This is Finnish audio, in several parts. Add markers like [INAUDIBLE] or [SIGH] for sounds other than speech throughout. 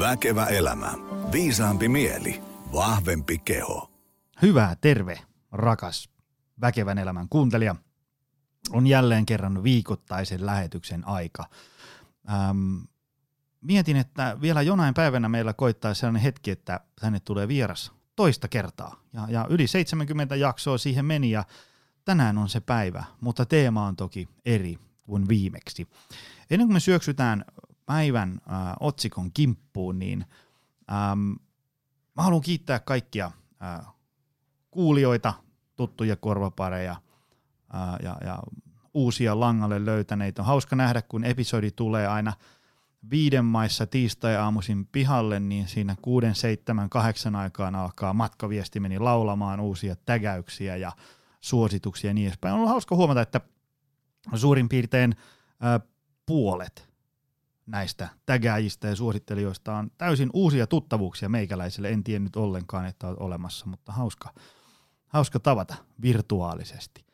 Väkevä elämä. Viisaampi mieli. Vahvempi keho. Hyvää terve, rakas väkevän elämän kuuntelija. On jälleen kerran viikoittaisen lähetyksen aika. Ähm, mietin, että vielä jonain päivänä meillä koittaa sellainen hetki, että tänne tulee vieras toista kertaa. Ja, ja yli 70 jaksoa siihen meni ja tänään on se päivä, mutta teema on toki eri kuin viimeksi. Ennen kuin me syöksytään päivän äh, otsikon kimppuun, niin ähm, mä haluan kiittää kaikkia äh, kuulijoita, tuttuja korvapareja äh, ja, ja uusia langalle löytäneitä. On hauska nähdä, kun episodi tulee aina viiden maissa tiistai-aamuisin pihalle, niin siinä kuuden, seitsemän, kahdeksan aikaan alkaa matkaviestimeni laulamaan uusia tägäyksiä ja suosituksia ja niin edespäin. On ollut hauska huomata, että suurin piirtein äh, puolet näistä tägääjistä ja suosittelijoista on täysin uusia tuttavuuksia meikäläiselle. En tiennyt ollenkaan, että on olemassa, mutta hauska, hauska tavata virtuaalisesti.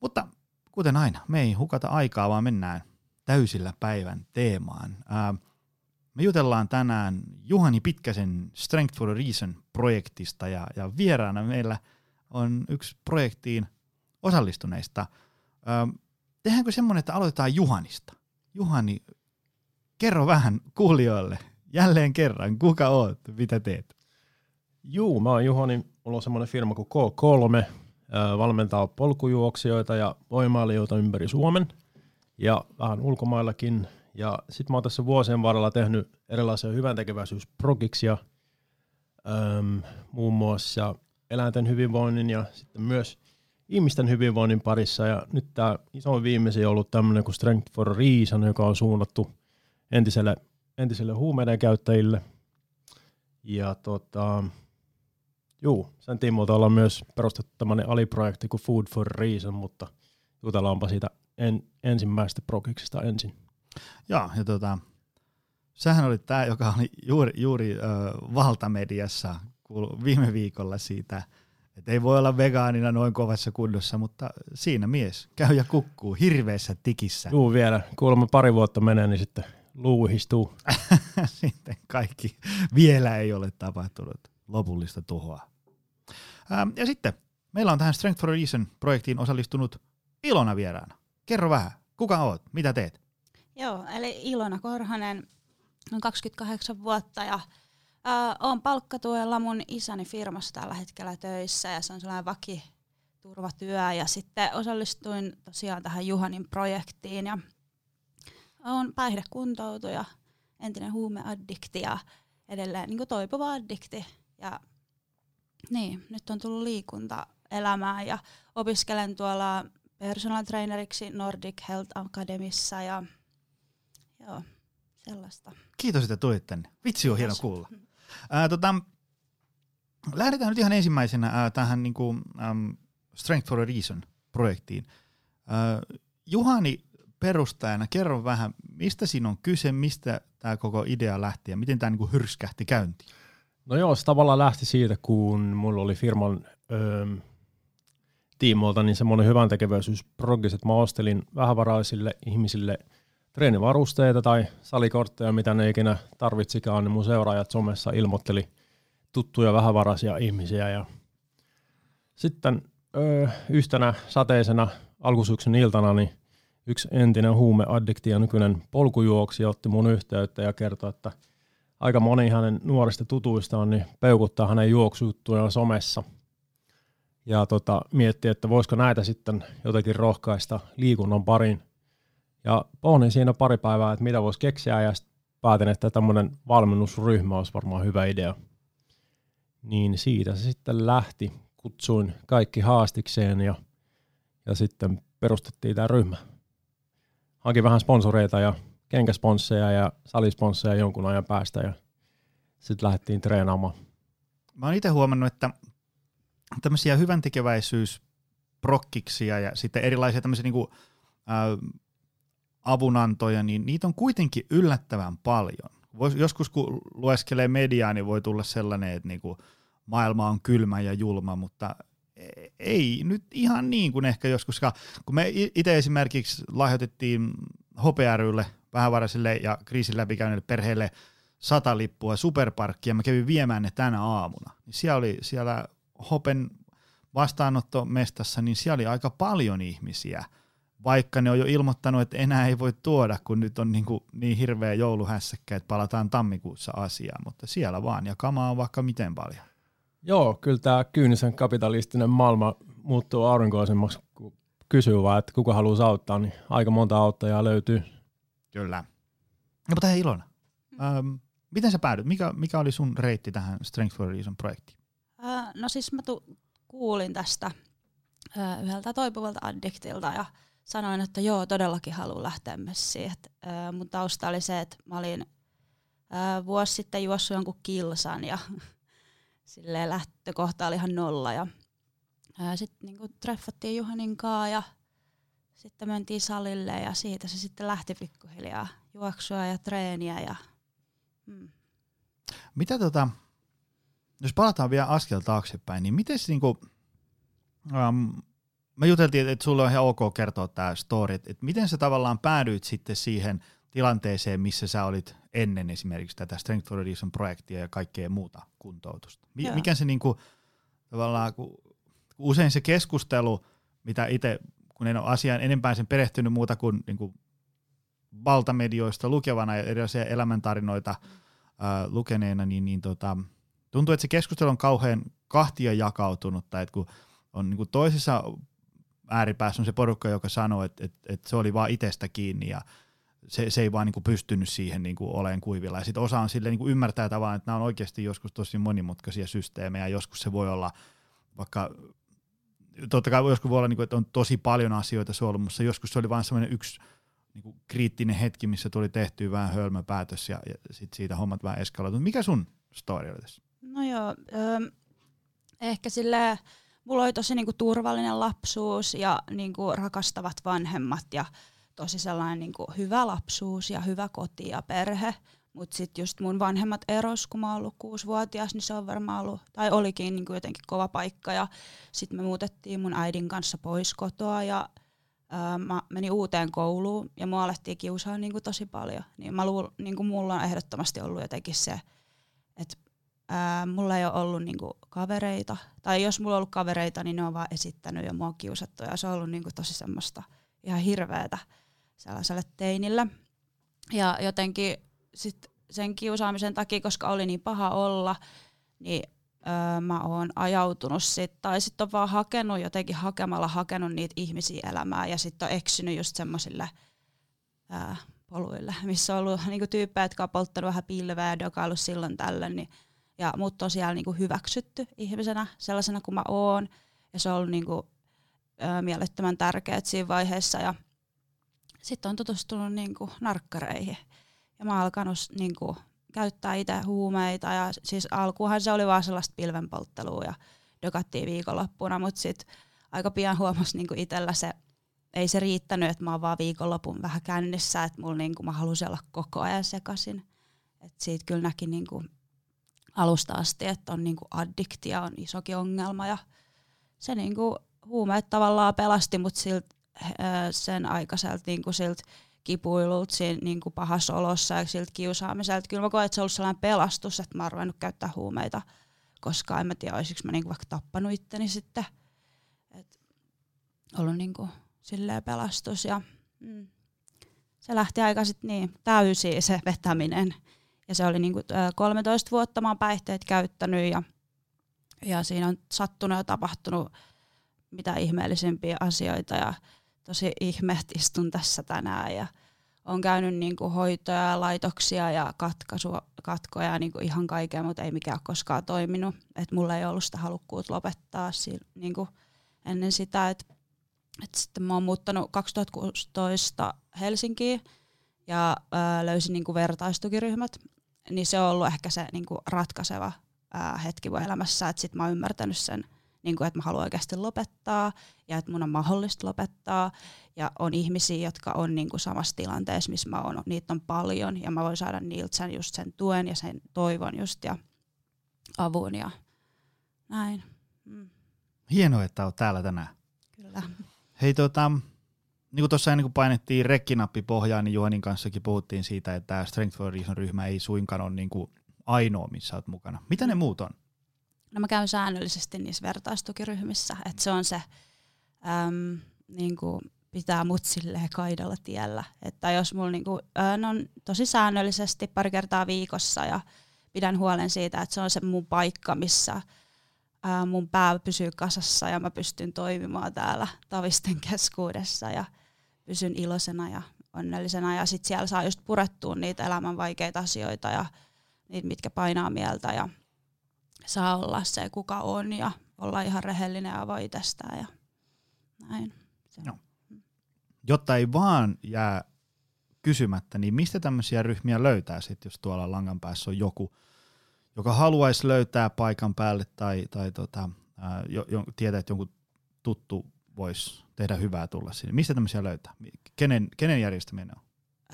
Mutta kuten aina, me ei hukata aikaa, vaan mennään täysillä päivän teemaan. Ää, me jutellaan tänään Juhani Pitkäsen Strength for a Reason-projektista ja, ja vieraana meillä on yksi projektiin osallistuneista. Ää, tehdäänkö semmoinen, että aloitetaan Juhanista? Juhani, kerro vähän kuulijoille jälleen kerran, kuka oot, mitä teet? Juu, mä oon Juhani, mulla on semmoinen firma kuin K3, valmentaa polkujuoksijoita ja voimailijoita ympäri Suomen ja vähän ulkomaillakin. Ja sitten mä oon tässä vuosien varrella tehnyt erilaisia hyväntekeväisyysprogiksia, äm, muun muassa eläinten hyvinvoinnin ja sitten myös ihmisten hyvinvoinnin parissa. Ja nyt tämä iso viimeisin on ollut tämmöinen kuin Strength for Reason, joka on suunnattu – entiselle, entiselle huumeiden käyttäjille. Ja tota, juu, sen tiimoilta ollaan myös perustettu tämmöinen aliprojekti kuin Food for Reason, mutta jutellaanpa siitä en, ensimmäisestä prokiksesta ensin. Joo, ja tota, sähän oli tämä, joka oli juuri, juuri ö, valtamediassa viime viikolla siitä, että ei voi olla vegaanina noin kovassa kunnossa, mutta siinä mies käy ja kukkuu hirveässä tikissä. Juu vielä, kuulemma pari vuotta menee, niin sitten luuhistuu. [LAUGHS] Sitten kaikki vielä ei ole tapahtunut lopullista tuhoa. Ähm, ja sitten meillä on tähän Strength for a Reason-projektiin osallistunut Ilona vieraana. Kerro vähän, kuka oot, mitä teet? Joo, eli Ilona Korhonen, on 28 vuotta ja äh, olen palkkatuella mun isäni firmassa tällä hetkellä töissä ja se on sellainen vakiturvatyö ja sitten osallistuin tosiaan tähän Juhanin projektiin ja on päihdekuntoutuja, entinen huumeaddikti ja edelleen niin toipuva addikti. Ja niin, nyt on tullut liikunta elämään ja opiskelen tuolla personal traineriksi Nordic Health Academissa ja joo, sellaista. Kiitos, että tulit tänne. Vitsi on hieno kuulla. Ää, tota, lähdetään nyt ihan ensimmäisenä ää, tähän niin kuin, äm, Strength for a Reason-projektiin. Ää, Juhani perustajana, kerro vähän, mistä siinä on kyse, mistä tämä koko idea lähti ja miten tämä niinku hyrskähti käyntiin? No joo, se tavallaan lähti siitä, kun mulla oli firman öö, tiimoilta niin semmoinen hyvän tekeväisyysprogis, että mä ostelin vähävaraisille ihmisille treenivarusteita tai salikortteja, mitä ne ikinä tarvitsikaan, niin mun seuraajat somessa ilmoitteli tuttuja vähävaraisia ihmisiä ja sitten öö, yhtenä sateisena alkusyksyn iltana niin yksi entinen huumeaddikti ja nykyinen polkujuoksija otti mun yhteyttä ja kertoi, että aika moni hänen nuorista tutuistaan niin peukuttaa hänen juoksuttuja somessa. Ja tota, mietti, että voisiko näitä sitten jotenkin rohkaista liikunnan parin. Ja pohdin siinä pari päivää, että mitä voisi keksiä ja päätin, että tämmöinen valmennusryhmä olisi varmaan hyvä idea. Niin siitä se sitten lähti. Kutsuin kaikki haastikseen ja, ja sitten perustettiin tämä ryhmä hankin vähän sponsoreita ja kenkäsponsseja ja salisponsseja jonkun ajan päästä ja sitten lähdettiin treenaamaan. Mä oon itse huomannut, että tämmöisiä hyvän tekeväisyysprokkiksia ja sitten erilaisia tämmöisiä niinku, äh, avunantoja, niin niitä on kuitenkin yllättävän paljon. Vois, joskus kun lueskelee mediaa, niin voi tulla sellainen, että niinku, maailma on kylmä ja julma, mutta ei nyt ihan niin kuin ehkä joskus, kun me itse esimerkiksi lahjoitettiin HPRYlle, vähävaraisille ja kriisin läpikäyneille perheille sata lippua superparkkia, mä kävin viemään ne tänä aamuna. Niin siellä oli siellä Hopen vastaanottomestassa, niin siellä oli aika paljon ihmisiä, vaikka ne on jo ilmoittanut, että enää ei voi tuoda, kun nyt on niin, kuin niin hirveä jouluhässäkkä, että palataan tammikuussa asiaan, mutta siellä vaan, ja kamaa on vaikka miten paljon. Joo, kyllä tämä kyynisen kapitalistinen maailma muuttuu aurinkoisemmaksi, kun kysyy vaan, että kuka haluaa auttaa, niin aika monta auttajaa löytyy. Kyllä. No, mutta hei Ilona, ähm, miten sä päädyt? Mikä, mikä oli sun reitti tähän Strength for Reason projektiin? Äh, no siis mä tu- kuulin tästä äh, yhdeltä toipuvalta addiktilta ja sanoin, että joo, todellakin haluan lähteä messiin. Et, äh, mun tausta oli se, että mä olin äh, vuosi sitten juossut jonkun kilsan ja [LAUGHS] silleen lähtökohta oli ihan nolla. Ja sitten niinku treffattiin Juhanin kanssa ja sitten mentiin salille ja siitä se sitten lähti pikkuhiljaa juoksua ja treeniä. Ja, mm. Mitä tota, jos palataan vielä askel taaksepäin, niin miten niinku, um, me juteltiin, että sulle on ihan ok kertoa tämä story, että miten sä tavallaan päädyit sitten siihen tilanteeseen, missä sä olit ennen esimerkiksi tätä Strength for projektia ja kaikkea muuta kuntoutusta. Mi- mikä se niinku, tavallaan, kun usein se keskustelu, mitä itse, kun en ole asiaan enempää sen perehtynyt muuta kuin, niinku valtamedioista lukevana ja erilaisia elämäntarinoita ää, lukeneena, niin, niin tota, tuntuu, että se keskustelu on kauhean kahtia jakautunut, tai että kun on niin kuin toisessa ääripäässä on se porukka, joka sanoo, että, että, että se oli vaan itsestä kiinni ja se, se ei vaan niin kuin pystynyt siihen niin kuin olemaan kuivilla. Ja sitten osa on sille niin kuin ymmärtää tavallaan, että nämä on oikeasti joskus tosi monimutkaisia systeemejä, joskus se voi olla vaikka, totta kai joskus voi olla, niin kuin, että on tosi paljon asioita solmussa, joskus se oli vain semmoinen yksi niin kuin kriittinen hetki, missä tuli tehtyä vähän hölmöpäätös ja, ja sitten siitä hommat vähän eskaloitu. Mikä sun story oli tässä? No joo, öö, ehkä sille mulla oli tosi niinku turvallinen lapsuus ja niinku rakastavat vanhemmat ja tosi sellainen niinku hyvä lapsuus ja hyvä koti ja perhe. Mutta sitten just mun vanhemmat eros, kun mä oon ollut kuusivuotias, niin se on varmaan ollut, tai olikin niinku jotenkin kova paikka. Ja sitten me muutettiin mun äidin kanssa pois kotoa ja ää, mä menin uuteen kouluun ja mua alettiin kiusaa niinku tosi paljon. Niin mä luul, niinku mulla on ehdottomasti ollut jotenkin se, että ää, mulla ei ole ollut niinku kavereita, tai jos mulla on ollut kavereita, niin ne on vaan esittänyt ja mua kiusattu, ja se on ollut niinku tosi semmoista ihan hirveätä sellaiselle teinille. Ja jotenkin sit sen kiusaamisen takia, koska oli niin paha olla, niin öö, mä oon ajautunut sit, tai sitten on vaan hakenut jotenkin hakemalla hakenut niitä ihmisiä elämään, ja sitten on eksynyt just semmoisille poluille, missä on ollut niinku tyyppejä, jotka on polttanut vähän pilveä ja dokaillut silloin tällöin, niin ja mut on siellä niinku hyväksytty ihmisenä sellaisena kuin mä oon. Ja se on ollut niinku, ö, mielettömän tärkeää siinä vaiheessa. Ja sitten on tutustunut niinku narkkareihin. Ja mä oon alkanut niinku, käyttää itse huumeita. Ja siis alkuunhan se oli vaan sellaista pilvenpolttelua ja dokattiin viikonloppuna, mutta sitten aika pian huomasi niinku itsellä se, ei se riittänyt, että mä oon vaan viikonlopun vähän kännissä, että mulla niinku, mä halusin olla koko ajan sekaisin. Et siitä kyllä näki niinku alusta asti, että on niinku addiktia on isokin ongelma ja se niinku huumeet tavallaan pelasti mut silt, sen aikaiselta niinku silt kipuilulta siinä niinku pahassa olossa ja siltä kiusaamiselta. Kyllä mä koen, että se on ollut sellainen pelastus, että mä oon ruvennut käyttää huumeita, koska en mä tiedä, olisiko mä niinku vaikka tappanut itteni sitten. Et ollut niinku silleen pelastus ja mm, se lähti aika sitten niin täysiin se vetäminen. Ja se oli niinku 13 vuotta mä oon päihteet käyttänyt ja, ja siinä on sattunut ja tapahtunut mitä ihmeellisempiä asioita ja tosi ihmeet istun tässä tänään ja on käynyt niinku hoitoja ja laitoksia ja katkaisua, katkoja ja niinku ihan kaikkea, mutta ei mikään koskaan toiminut. Et mulla ei ollut sitä halukkuutta lopettaa si- niinku ennen sitä. Et, et sitten mä oon muuttanut 2016 Helsinkiin ja ö, löysin niinku vertaistukiryhmät niin se on ollut ehkä se niin kuin ratkaiseva ää, hetki mun elämässä, että sitten mä oon ymmärtänyt sen, niin kuin, että mä haluan oikeasti lopettaa ja että mun on mahdollista lopettaa ja on ihmisiä, jotka on niin kuin samassa tilanteessa, missä mä oon, niitä on paljon ja mä voin saada niiltä sen, just sen tuen ja sen toivon just ja avun ja näin. Mm. Hienoa, että olet täällä tänään. Kyllä. Hei tota, niin kuin tuossa ennen kuin painettiin rekkinappi pohjaan, niin Juhanin kanssakin puhuttiin siitä, että tämä Strength for Reason ryhmä ei suinkaan ole niin kuin ainoa, missä olet mukana. Mitä ne muut on? No mä käyn säännöllisesti niissä vertaistukiryhmissä, että se on se, äm, niin kuin pitää mut silleen kaidalla tiellä. Että jos mulla niinku, äh, on tosi säännöllisesti pari kertaa viikossa ja pidän huolen siitä, että se on se mun paikka, missä ää, mun pää pysyy kasassa ja mä pystyn toimimaan täällä tavisten keskuudessa ja pysyn iloisena ja onnellisena. Ja sitten siellä saa just purettua niitä elämän vaikeita asioita ja niitä, mitkä painaa mieltä ja saa olla se, kuka on ja olla ihan rehellinen ja voi itsestään ja näin. Se. No. Jotta ei vaan jää kysymättä, niin mistä tämmöisiä ryhmiä löytää sitten, jos tuolla langan päässä on joku, joka haluaisi löytää paikan päälle tai, tai tota, ää, jo, jo, tietää, että jonkun tuttu voisi tehdä hyvää tulla sinne. Mistä tämmöisiä löytää? Kenen, kenen järjestäminen on?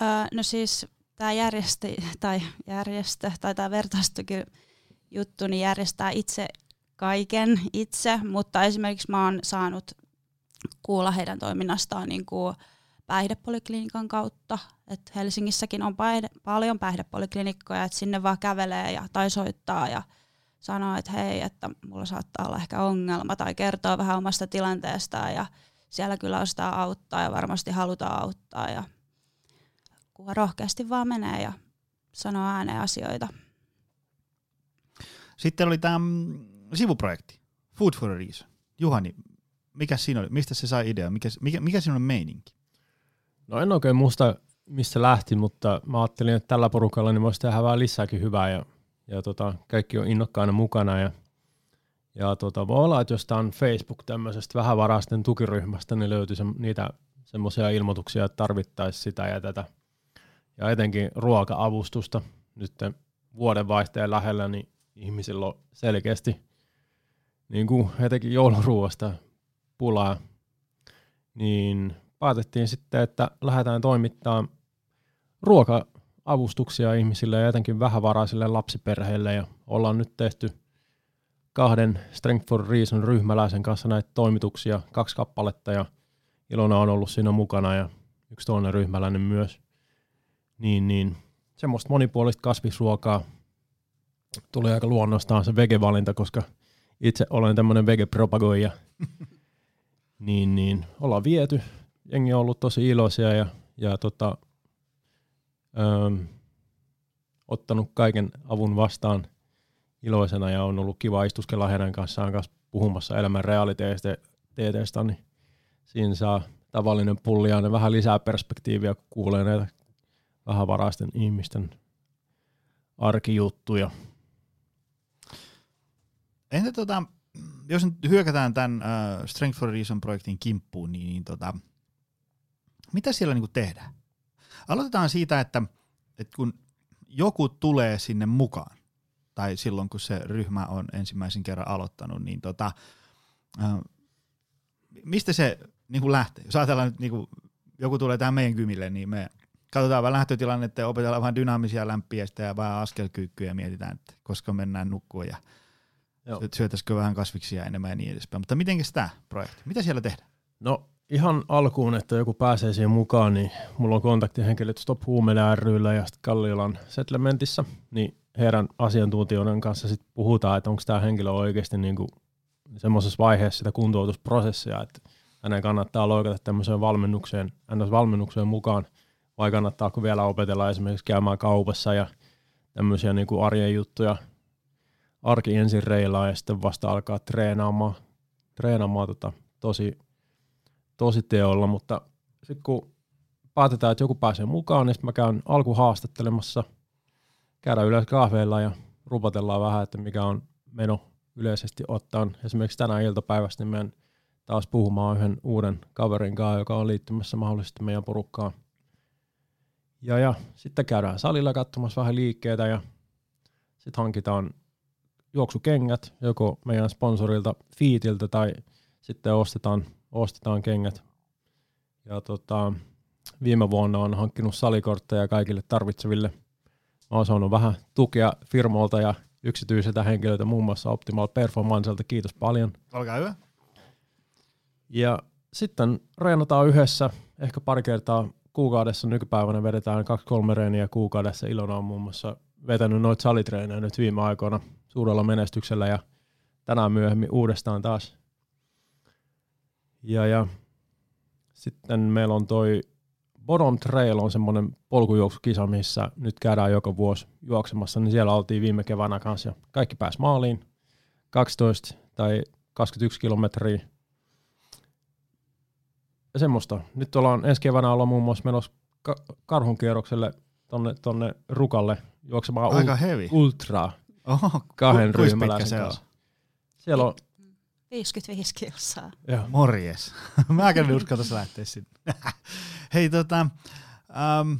Öö, no siis tämä järjestö tai, järjestö, tai tämä vertaistuki juttu niin järjestää itse kaiken itse, mutta esimerkiksi mä oon saanut kuulla heidän toiminnastaan niin kuin päihdepoliklinikan kautta. Et Helsingissäkin on päihde, paljon päihdepoliklinikkoja, että sinne vaan kävelee ja, tai soittaa ja sanoo, että hei, että mulla saattaa olla ehkä ongelma tai kertoo vähän omasta tilanteestaan ja siellä kyllä ostaa auttaa ja varmasti halutaan auttaa ja kuka rohkeasti vaan menee ja sanoo ääneen asioita. Sitten oli tämä mm, sivuprojekti, Food for a Reason. Juhani, mikä siinä oli? Mistä se sai idea? Mikä, mikä, mikä siinä on meininki? No en oikein muista, mistä lähti, mutta mä ajattelin, että tällä porukalla niin voisi tehdä vähän lisääkin hyvää ja, ja tota, kaikki on innokkaana mukana ja, ja tota, voi olla, että jostain Facebook tämmöisestä vähävaraisten tukiryhmästä niin löytyy se, niitä semmoisia ilmoituksia, että tarvittaisiin sitä ja tätä. Ja etenkin ruoka-avustusta nyt vuodenvaihteen lähellä, niin ihmisillä on selkeästi niin kuin etenkin jouluruoasta pulaa, niin päätettiin sitten, että lähdetään toimittamaan ruoka-avustuksia ihmisille ja etenkin vähävaraisille lapsiperheille ja ollaan nyt tehty kahden Strength for Reason ryhmäläisen kanssa näitä toimituksia, kaksi kappaletta ja Ilona on ollut siinä mukana ja yksi toinen ryhmäläinen myös. Niin, niin semmoista monipuolista kasvisruokaa tuli aika luonnostaan se vegevalinta, koska itse olen tämmöinen vegepropagoija. [LAUGHS] niin, niin ollaan viety. Jengi on ollut tosi iloisia ja, ja tota, öö, ottanut kaiken avun vastaan iloisena ja on ollut kiva istuskella heidän kanssaan kanssa puhumassa elämän realiteeteista, niin siinä saa tavallinen pulliainen vähän lisää perspektiiviä, kun kuulee näitä vähävaraisten ihmisten arkijuttuja. Entä tota, jos nyt hyökätään tämän uh, Strength for Reason-projektin kimppuun, niin, niin tota, mitä siellä niinku tehdään? Aloitetaan siitä, että, että kun joku tulee sinne mukaan, tai silloin kun se ryhmä on ensimmäisen kerran aloittanut, niin tota, uh, mistä se niinku lähtee? Jos ajatellaan nyt, niinku, joku tulee tähän meidän kymille, niin me katsotaan vähän lähtötilannetta ja opetellaan vähän dynaamisia lämpiä ja vähän askelkyykkyjä ja mietitään, että koska mennään nukkua ja Joo. syötäisikö vähän kasviksia enemmän ja niin edespäin. Mutta miten tämä projekti? Mitä siellä tehdään? No ihan alkuun, että joku pääsee siihen mukaan, niin mulla on kontaktihenkilöt Stop Huumeiden ryllä ja Kalliolan settlementissä, niin heidän asiantuntijoiden kanssa sit puhutaan, että onko tämä henkilö oikeasti niinku semmoisessa vaiheessa sitä kuntoutusprosessia, että hänen kannattaa loikata tämmöiseen valmennukseen, valmennukseen mukaan, vai kannattaako vielä opetella esimerkiksi käymään kaupassa ja tämmöisiä niinku arjen juttuja arki ensin reilaa ja sitten vasta alkaa treenaamaan, treenaamaan tota, tosi, tosi teolla, mutta sitten kun päätetään, että joku pääsee mukaan, niin sitten mä käyn alkuhaastattelemassa, käydään yleensä kahveilla ja rupatellaan vähän, että mikä on meno yleisesti ottaen. Esimerkiksi tänä iltapäivästä niin menen taas puhumaan yhden uuden kaverin kanssa, joka on liittymässä mahdollisesti meidän porukkaan. Ja, ja sitten käydään salilla katsomassa vähän liikkeitä ja sitten hankitaan juoksukengät, joko meidän sponsorilta Fiitiltä tai sitten ostetaan, ostetaan kengät. Ja tota, viime vuonna on hankkinut salikortteja kaikille tarvitseville. Mä oon saanut vähän tukea firmoilta ja yksityisiltä henkilöiltä, muun muassa Optimal Performancelta. Kiitos paljon. Olkaa hyvä. Ja sitten reenataan yhdessä, ehkä pari kertaa kuukaudessa nykypäivänä vedetään kaksi kolme reeniä kuukaudessa. Ilona on muun muassa vetänyt noita salitreenejä nyt viime aikoina suurella menestyksellä ja tänään myöhemmin uudestaan taas. Ja, ja sitten meillä on toi Bottom Trail on semmoinen polkujuoksukisa, missä nyt käydään joka vuosi juoksemassa, niin siellä oltiin viime keväänä kanssa ja kaikki pääsi maaliin. 12 tai 21 kilometriä. Ja semmoista. Nyt ollaan ensi keväänä ollaan muun muassa menossa ka- karhunkierrokselle tonne, tonne Rukalle juoksemaan Aika ul- hevi. ultraa Oho, kahden ku- ryhmäläisen se on? Siellä on, 55 kilsaa. joo. Morjes. [LAUGHS] Mä en uskaltais lähteä sinne. [LAUGHS] Hei tota, ähm,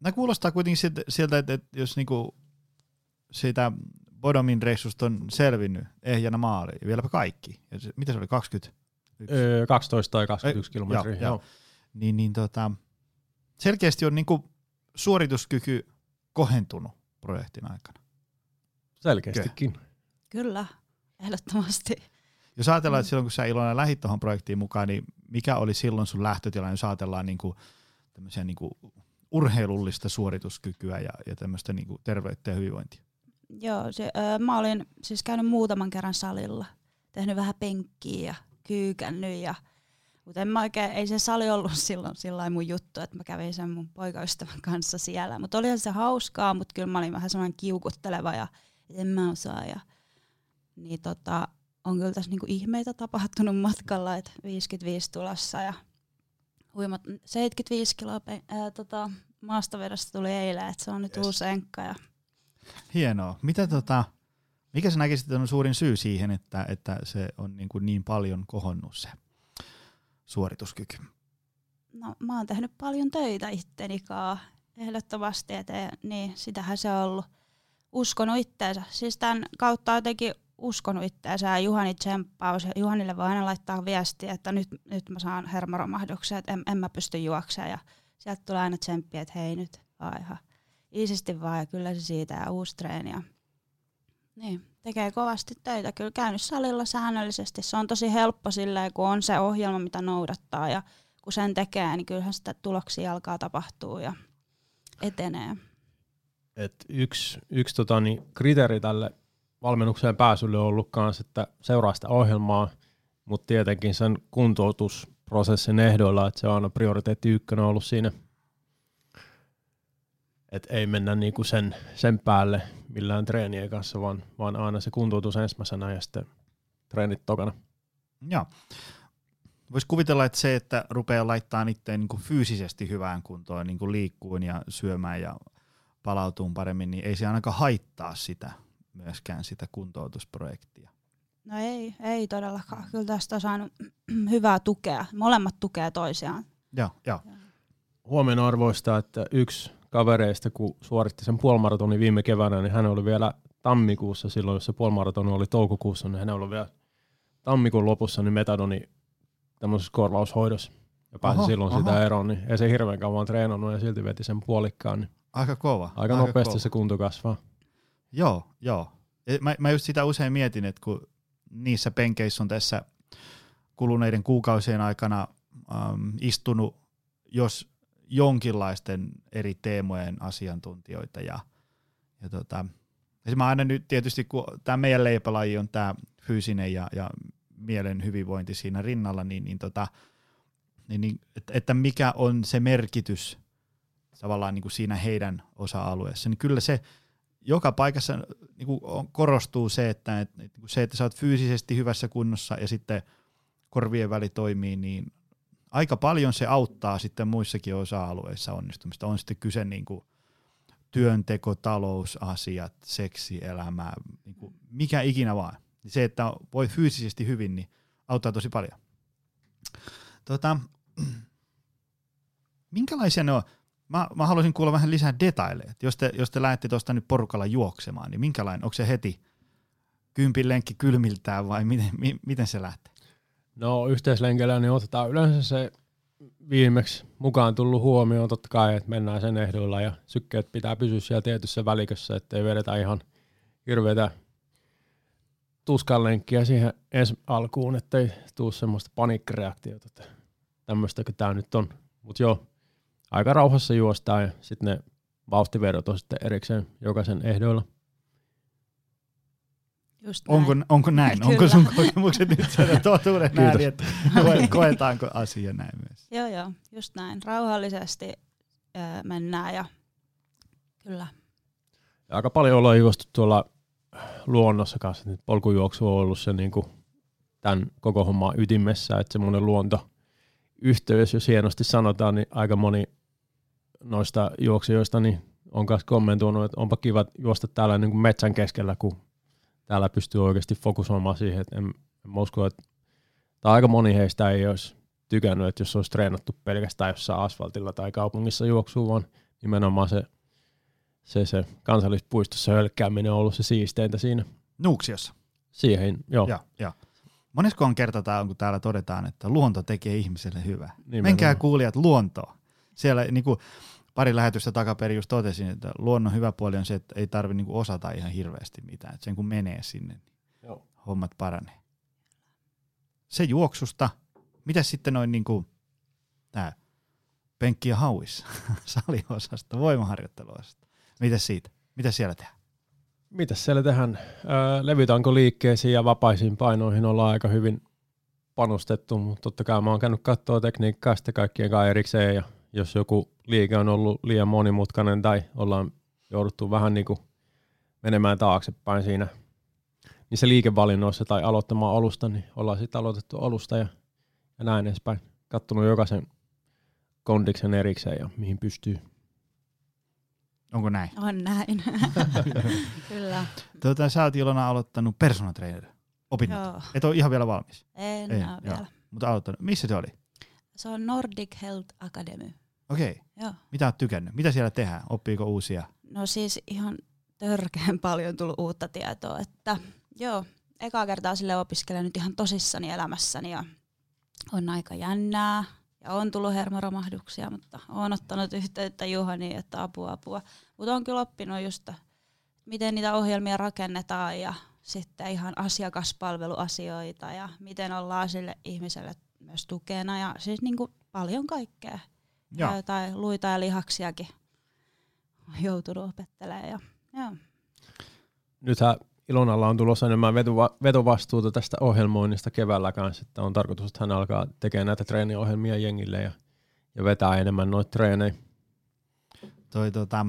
nää kuulostaa kuitenkin sieltä, sieltä että, että jos niinku siitä Bodomin reissusta on selvinnyt ehjänä maaliin, vieläpä kaikki. Ja se, mitä se oli, 20? Öö, 12 tai 21 Ei, kilometriä. joo, Joo, joo. Niin, niin tota, selkeästi on niinku suorituskyky kohentunut projektin aikana. Selkeästikin. Kyllä, ehdottomasti. Jos ajatellaan, että silloin kun sä Ilona lähit tuohon projektiin mukaan, niin mikä oli silloin sun lähtötilanne, jos ajatellaan niin kuin tämmöisiä niin kuin urheilullista suorituskykyä ja, ja tämmöistä niin kuin terveyttä ja hyvinvointia? Joo, se, ö, mä olin siis käynyt muutaman kerran salilla, tehnyt vähän penkkiä ja kyykännyt ja mutta en mä oikein, ei se sali ollut [LAUGHS] silloin sillä mun juttu, että mä kävin sen mun poikaystävän kanssa siellä. Mutta olihan se hauskaa, mutta kyllä mä olin vähän sellainen kiukutteleva ja en mä osaa. Ja, niin tota, on kyllä tässä niinku ihmeitä tapahtunut [LAUGHS] matkalla, että 55 tulossa ja huimat 75 kiloa pe- ää, tota, maastavedosta tuli eilen, että se on nyt Yes. uusi enkka. Ja Hienoa. Mitä tota, mikä sä näkisit on suurin syy siihen, että, että se on niin, kuin niin paljon kohonnut se suorituskyky? No, mä oon tehnyt paljon töitä itteni kaa, ehdottomasti, että niin, sitähän se on ollut. Uskonut itteensä. Siis tämän kautta jotenkin uskonut itteensä ja Juhani tsemppaus. Ja Juhanille voi aina laittaa viestiä, että nyt, nyt mä saan hermoromahduksen, että en, en mä pysty juoksemaan. Ja sieltä tulee aina tsemppiä, että hei nyt, vaan ihan iisisti vaan ja kyllä se siitä ja uusi treeni. Ja niin, tekee kovasti töitä. Kyllä käynyt salilla säännöllisesti. Se on tosi helppo silleen, kun on se ohjelma, mitä noudattaa ja kun sen tekee, niin kyllähän sitä tuloksia alkaa tapahtua ja etenee. Et yksi yksi tota, niin, kriteeri tälle valmennukseen pääsylle on ollut myös, että seuraa sitä ohjelmaa, mutta tietenkin sen kuntoutusprosessin ehdoilla, että se on aina prioriteetti ykkönen ollut siinä. Et ei mennä niinku sen, sen päälle millään treenien kanssa, vaan, vaan aina se kuntoutus ensimmäisenä ja sitten treenit tokana. Joo. Voisi kuvitella, että se, että rupeaa laittaa itseään niin kuin fyysisesti hyvään kuntoon, niin kuin liikkuun ja syömään ja palautuun paremmin, niin ei se ainakaan haittaa sitä myöskään sitä kuntoutusprojektia. No ei, ei todellakaan. Kyllä tästä on saanut [CLEARS THROAT] hyvää tukea. Molemmat tukee toisiaan. Joo, joo. Huomioon arvoista, että yksi kavereista, kun suoritti sen puolimaratonin viime keväänä, niin hän oli vielä tammikuussa silloin, jos se puolimaratoni oli toukokuussa, niin hän oli vielä tammikuun lopussa niin metadoni tämmöisessä korvaushoidossa. Ja pääsi Oho, silloin oho. sitä eroon, niin ei se hirveän kauan treenannut ja silti veti sen puolikkaan. Niin Aika kova. aika, aika nopeasti kova. se kunto kasvaa. Joo, joo. Ja Mä, mä just sitä usein mietin, että kun niissä penkeissä on tässä kuluneiden kuukausien aikana ähm, istunut, jos jonkinlaisten eri teemojen asiantuntijoita ja, ja tota, ja mä aina nyt tietysti, kun tämä meidän leipälaji on tämä fyysinen ja, ja mielen hyvinvointi siinä rinnalla, niin, niin, tota, niin, niin että, että mikä on se merkitys tavallaan niin kuin siinä heidän osa-alueessa, niin kyllä se joka paikassa niin kuin korostuu se, että, että, että se, että sä oot fyysisesti hyvässä kunnossa ja sitten korvien väli toimii, niin aika paljon se auttaa sitten muissakin osa-alueissa onnistumista. On sitten kyse niin kuin työnteko, talousasiat, seksielämä, niin kuin mikä ikinä vaan. Se, että voi fyysisesti hyvin, niin auttaa tosi paljon. Tota, [CLEARS THROAT] minkälaisia ne on? Mä, mä haluaisin kuulla vähän lisää detaileja. Jos te, jos te lähdette tuosta nyt porukalla juoksemaan, niin minkälainen, onko se heti kympin lenkki kylmiltään vai miten, mi, miten se lähtee? No yhteislenkellä niin otetaan yleensä se viimeksi mukaan tullut huomioon totta kai, että mennään sen ehdoilla ja sykkeet pitää pysyä siellä tietyssä välikössä, ettei vedetä ihan hirveätä tuskanlenkkiä siihen ensi alkuun, ettei tuu semmoista paniikkireaktiota, että tämmöistä kuin tämä nyt on. Mutta joo, aika rauhassa juostaa ja sitten ne vauhtivedot on sitten erikseen jokaisen ehdoilla. Just näin. Onko, onko näin? Onko [LAUGHS] Kyllä. sun kokemukset nyt sen totuuden ääni, että [LAUGHS] koe- koetaanko asia näin myös? Joo, joo, just näin. Rauhallisesti öö, mennään ja kyllä. Ja aika paljon ollaan juostu tuolla luonnossa kanssa. Nyt polkujuoksu on ollut se niin kuin tämän koko homman ytimessä, että semmoinen luontoyhteys, jos hienosti sanotaan, niin aika moni noista juoksijoista niin on myös kommentoinut, että onpa kiva juosta täällä niin kuin metsän keskellä, kun täällä pystyy oikeasti fokusoimaan siihen, että en, en mä usko, että tai aika moni heistä ei olisi tykännyt, että jos olisi treenattu pelkästään jossain asfaltilla tai kaupungissa juoksua, vaan nimenomaan se se, se kansallispuistossa hölkkääminen on ollut se siisteintä siinä. Nuuksiossa. Siihen, joo. Joo, joo. Monesko on kerta on, kun täällä todetaan, että luonto tekee ihmiselle hyvää. Nimenomaan. Menkää kuulijat luontoon. Siellä niin kuin pari lähetystä takaperin just totesin, että luonnon hyvä puoli on se, että ei tarvi niin kuin osata ihan hirveästi mitään. Että sen kun menee sinne, niin Joo. hommat paranee. Se juoksusta. Mitä sitten noin niin kuin, tää penkki ja hauissa, [LAUGHS] saliosasto, voimaharjoitteluosasta. Mitä siitä? Mitä siellä tehdään? Mitäs siellä tehdään? Öö, levytanko liikkeisiin ja vapaisiin painoihin ollaan aika hyvin panostettu, mutta totta kai mä oon käynyt katsoa tekniikkaa sitten kaikkien kanssa erikseen ja jos joku liike on ollut liian monimutkainen tai ollaan jouduttu vähän niin kuin menemään taaksepäin siinä, niin se liikevalinnoissa tai aloittamaan alusta, niin ollaan sitten aloitettu alusta ja, ja näin edespäin. Kattonut jokaisen kondiksen erikseen ja mihin pystyy. Onko näin? On näin. [LAUGHS] kyllä. Tuota, sä oot Ilona aloittanut personal trainer opinnot. Joo. Et ole ihan vielä valmis, En Ei, joo. vielä. mutta aloittanut. Missä se oli? Se on Nordic Health Academy. Okei. Okay. Joo. Mitä oot tykännyt? Mitä siellä tehdään? Oppiiko uusia? No siis ihan törkeän [LAUGHS] paljon tullut uutta tietoa, että joo, ekaa kertaa sille opiskelen nyt ihan tosissani elämässäni ja on aika jännää ja on tullut hermoromahduksia, mutta on ottanut yhteyttä Juhaniin, että apua apua. Mutta on kyllä oppinut just, miten niitä ohjelmia rakennetaan ja sitten ihan asiakaspalveluasioita ja miten ollaan sille ihmiselle myös tukena ja siis niinku paljon kaikkea. Joo. Ja jotain luita ja lihaksiakin on joutunut opettelemaan. Ja, joo. nythän Ilonalla on tulossa enemmän vetova- vetovastuuta tästä ohjelmoinnista keväällä kanssa, että on tarkoitus, että hän alkaa tekemään näitä treeniohjelmia jengille ja, ja vetää enemmän noita treenejä. Toi, tota,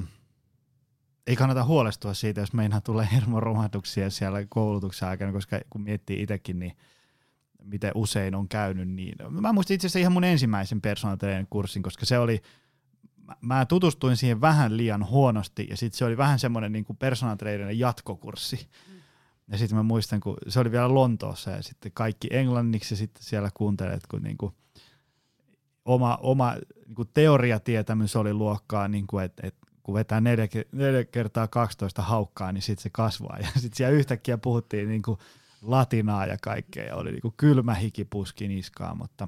ei kannata huolestua siitä, jos meinaa tulee [LAUGHS] hermoromahduksia siellä koulutuksen aikana, koska kun miettii itsekin, niin miten usein on käynyt, niin mä muistin itse asiassa ihan mun ensimmäisen personal kurssin, koska se oli, mä- tutustuin siihen vähän liian huonosti, ja sitten se oli vähän semmoinen niin personal trainerin jatkokurssi. Ja sitten mä muistan, kun se oli vielä Lontoossa, ja sitten kaikki englanniksi, ja sitten siellä kuuntelet, kun niinku oma, oma niinku teoriatietämys oli luokkaa, niinku, että et, kun vetää neljä, ke- neljä kertaa 12 haukkaa, niin sitten se kasvaa. [LAUGHS] Ja sitten siellä yhtäkkiä puhuttiin niinku latinaa ja kaikkea, ja oli niinku kylmä hiki puski niskaa, mutta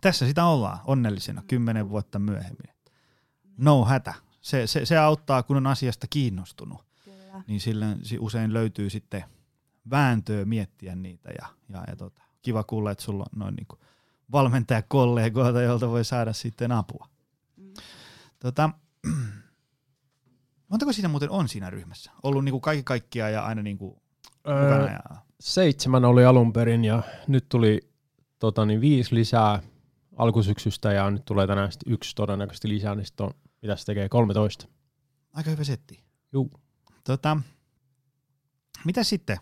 tässä sitä ollaan onnellisena kymmenen vuotta myöhemmin. No hätä. Se, se, se auttaa, kun on asiasta kiinnostunut, Kyllä. niin sillä si- usein löytyy sitten vääntöä miettiä niitä ja, ja, ja tota, kiva kuulla, että sulla on noin niinku valmentajakollegoita, joilta voi saada sitten apua. Mm. Tota, [CLEARS THROAT] montako siinä muuten on siinä ryhmässä? Ollut niinku kaikki kaikkia ja aina niinku mukana? Öö, Ja, seitsemän oli alun perin ja nyt tuli tota, niin viisi lisää alkusyksystä ja nyt tulee tänään sitten yksi todennäköisesti lisää, niin sitten on, mitä se tekee, 13. aika hyvä setti. Juu. Tota, mitä sitten?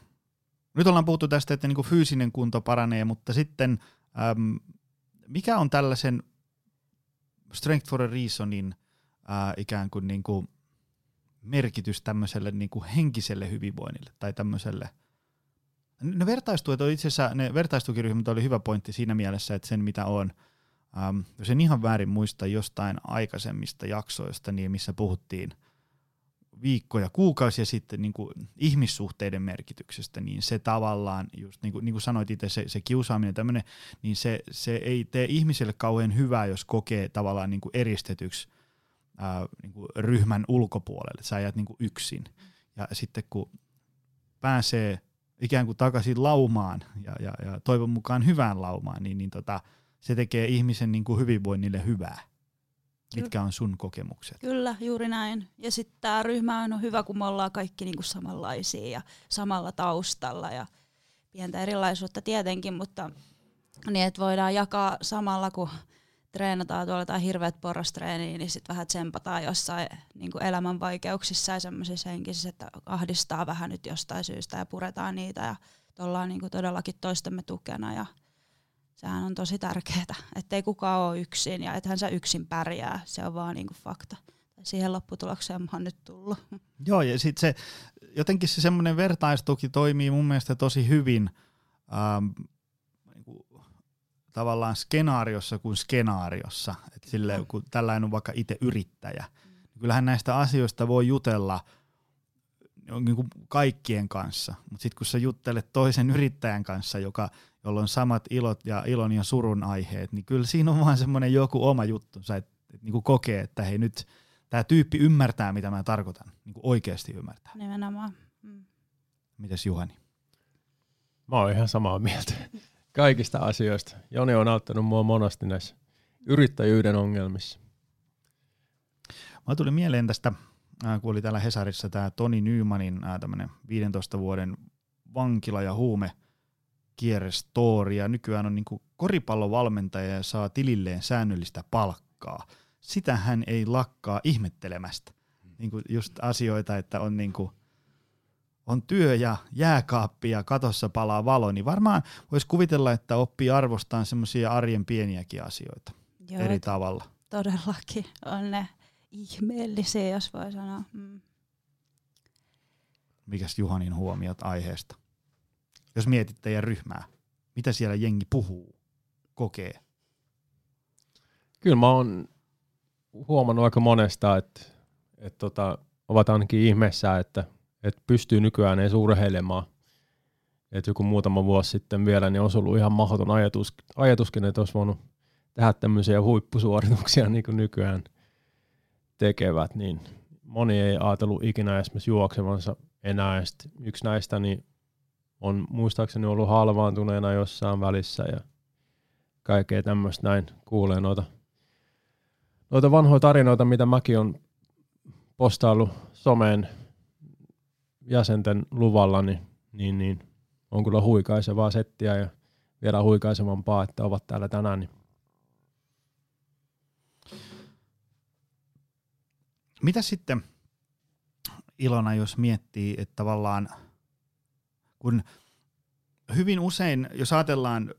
Nyt ollaan puhuttu tästä, että niinku fyysinen kunto paranee, mutta sitten äm, mikä on tällaisen Strength for a Reasonin ää, ikään kuin niinku merkitys tämmöiselle niinku henkiselle hyvinvoinnille tai tämmöiselle ne vertaistuet on itse asiassa, ne vertaistukiryhmät oli hyvä pointti siinä mielessä, että sen mitä on, ähm, jos en ihan väärin muista jostain aikaisemmista jaksoista, niin missä puhuttiin viikkoja, kuukausia sitten niin kuin ihmissuhteiden merkityksestä, niin se tavallaan, just niin kuin, niin kuin sanoit itse, se, se kiusaaminen tämmöinen, niin se, se ei tee ihmiselle kauhean hyvää, jos kokee tavallaan niin kuin eristetyksi ää, niin kuin ryhmän ulkopuolelle, sä jäät niin kuin yksin. Ja sitten kun pääsee ikään kuin takaisin laumaan ja, ja, ja toivon mukaan hyvään laumaan, niin, niin tota, se tekee ihmisen niin kuin hyvinvoinnille hyvää. Mitkä on sun kokemukset? Kyllä, juuri näin. Ja sitten tämä ryhmä on hyvä, kun me ollaan kaikki niinku samanlaisia ja samalla taustalla ja pientä erilaisuutta tietenkin, mutta niin, että voidaan jakaa samalla, kun treenataan tuolla tai hirveät porrastreeniä, niin sitten vähän tsempataan jossain niin kuin elämän vaikeuksissa ja semmoisissa henkisissä, että ahdistaa vähän nyt jostain syystä ja puretaan niitä ja ollaan niin kuin todellakin toistemme tukena ja sehän on tosi tärkeää, ettei kukaan ole yksin ja ethän sä yksin pärjää, se on vaan niin kuin fakta. Siihen lopputulokseen mä oon nyt tullut. [LAUGHS] Joo, ja sitten se, jotenkin se semmoinen vertaistuki toimii mun mielestä tosi hyvin ähm, tavallaan skenaariossa kuin skenaariossa. Et sille, kun tällainen on vaikka itse yrittäjä, niin kyllähän näistä asioista voi jutella niin kuin kaikkien kanssa, mutta sitten kun sä juttelet toisen yrittäjän kanssa, joka, jolla on samat ilot ja ilon ja surun aiheet, niin kyllä siinä on vaan semmoinen joku oma juttu, että et, niin kuin kokee, että hei nyt tämä tyyppi ymmärtää, mitä mä tarkoitan, niin kuin oikeasti ymmärtää. Nimenomaan. Mm. Mites Juhani? Mä oon ihan samaa mieltä kaikista asioista. Joni on auttanut mua monasti näissä yrittäjyyden ongelmissa. Mä tuli mieleen tästä, kun oli täällä Hesarissa tämä Toni Nymanin 15 vuoden vankila- ja huume kierrestori ja nykyään on niinku koripallovalmentaja ja saa tililleen säännöllistä palkkaa. Sitä hän ei lakkaa ihmettelemästä. Niinku just asioita, että on niinku – on työ ja jääkaappi ja katossa palaa valo, niin varmaan voisi kuvitella, että oppii arvostamaan semmoisia arjen pieniäkin asioita Joo, eri tavalla. Todellakin on ne ihmeellisiä, jos voi sanoa. Mm. Mikäs Juhanin huomiot aiheesta? Jos mietit teidän ryhmää, mitä siellä jengi puhuu, kokee? Kyllä mä oon huomannut aika monesta, että, että tota, ovat ainakin ihmeessä, että että pystyy nykyään edes urheilemaan. Et joku muutama vuosi sitten vielä, niin olisi ollut ihan mahdoton ajatus, ajatuskin, että olisi voinut tehdä tämmöisiä huippusuorituksia niin kuin nykyään tekevät, niin moni ei ajatellut ikinä esimerkiksi juoksevansa enää. Yksi näistä niin on muistaakseni ollut halvaantuneena jossain välissä ja kaikkea tämmöistä näin kuulee noita, noita vanhoja tarinoita, mitä mäkin on postaillut someen jäsenten luvalla, niin, niin, niin on kyllä huikaisevaa settiä ja vielä huikaisevampaa, että ovat täällä tänään. Niin. Mitä sitten Ilona, jos miettii, että tavallaan kun hyvin usein, jos ajatellaan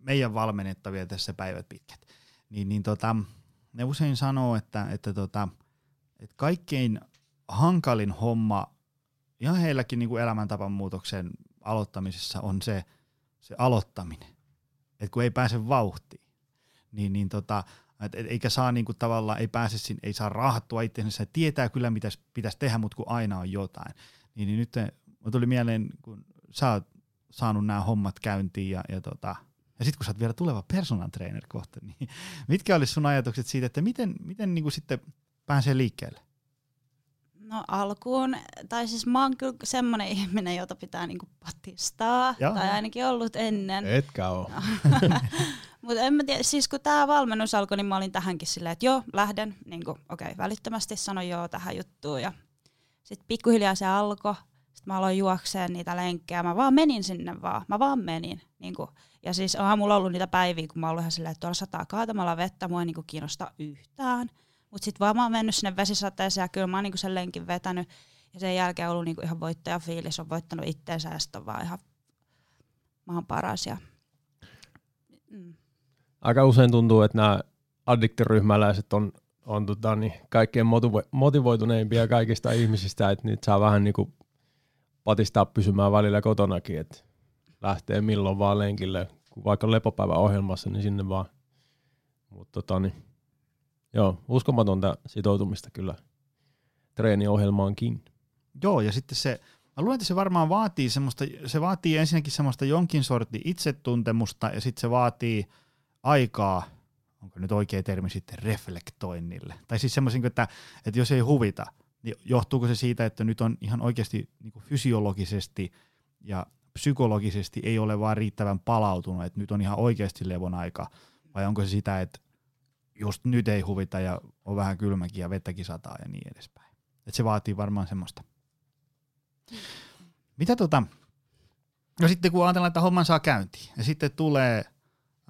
meidän valmennettavia tässä päivät pitkät, niin, niin tota, ne usein sanoo, että, että, tota, että kaikkein hankalin homma ihan heilläkin niin kuin elämäntapan muutoksen aloittamisessa on se, se aloittaminen. Et kun ei pääse vauhtiin, niin, niin tota, et, et, eikä saa niin kuin tavallaan, ei pääse sinne, ei saa raahattua itseensä, tietää kyllä mitä pitäisi tehdä, mutta kun aina on jotain. Niin, niin nyt mä tuli mieleen, kun sä oot saanut nämä hommat käyntiin ja, ja, tota, ja sitten kun sä oot vielä tuleva personal trainer kohta, niin [LAUGHS] mitkä olisi sun ajatukset siitä, että miten, miten niin kuin sitten pääsee liikkeelle? No alkuun, tai siis mä oon kyllä semmoinen ihminen, jota pitää niinku patistaa, Joo. tai ainakin ollut ennen. Etkä oo. [LAUGHS] Mutta en mä tiedä, siis kun tämä valmennus alkoi, niin mä olin tähänkin silleen, että joo, lähden, niinku, okei, okay, välittömästi sanoin joo tähän juttuun, ja sitten pikkuhiljaa se alkoi, sitten mä aloin juokseen niitä lenkkejä, mä vaan menin sinne vaan, mä vaan menin, niinku. ja siis onhan mulla ollut niitä päiviä, kun mä oon ihan silleen, että tuolla sataa kaatamalla vettä, mua ei niinku kiinnosta yhtään, mutta sitten vaan mä oon mennyt sinne vesisateeseen ja kyllä mä oon niinku sen lenkin vetänyt. Ja sen jälkeen ollut niinku ihan voittajafiilis, on voittanut itteensä ja sitten on vaan ihan maan paras. Ja, mm. Aika usein tuntuu, että nämä addiktiryhmäläiset on, on tota, niin kaikkein motivo- motivoituneimpia kaikista ihmisistä, että niitä saa vähän niinku patistaa pysymään välillä kotonakin, että lähtee milloin vaan lenkille, vaikka lepopäivä ohjelmassa, niin sinne vaan. Mutta tota, niin, Joo, uskomatonta sitoutumista kyllä treeniohjelmaankin. Joo, ja sitten se, mä luulen, että se varmaan vaatii semmoista, se vaatii ensinnäkin semmoista jonkin sortin itsetuntemusta, ja sitten se vaatii aikaa, onko nyt oikea termi sitten, reflektoinnille. Tai siis semmoisen, että, että jos ei huvita, niin johtuuko se siitä, että nyt on ihan oikeasti niin fysiologisesti ja psykologisesti ei ole vaan riittävän palautunut, että nyt on ihan oikeasti levon aika, vai onko se sitä, että just nyt ei huvita ja on vähän kylmäkin ja vettäkin sataa ja niin edespäin. Et se vaatii varmaan semmoista. Mitä tota, no sitten kun ajatellaan, että homman saa käyntiin ja sitten tulee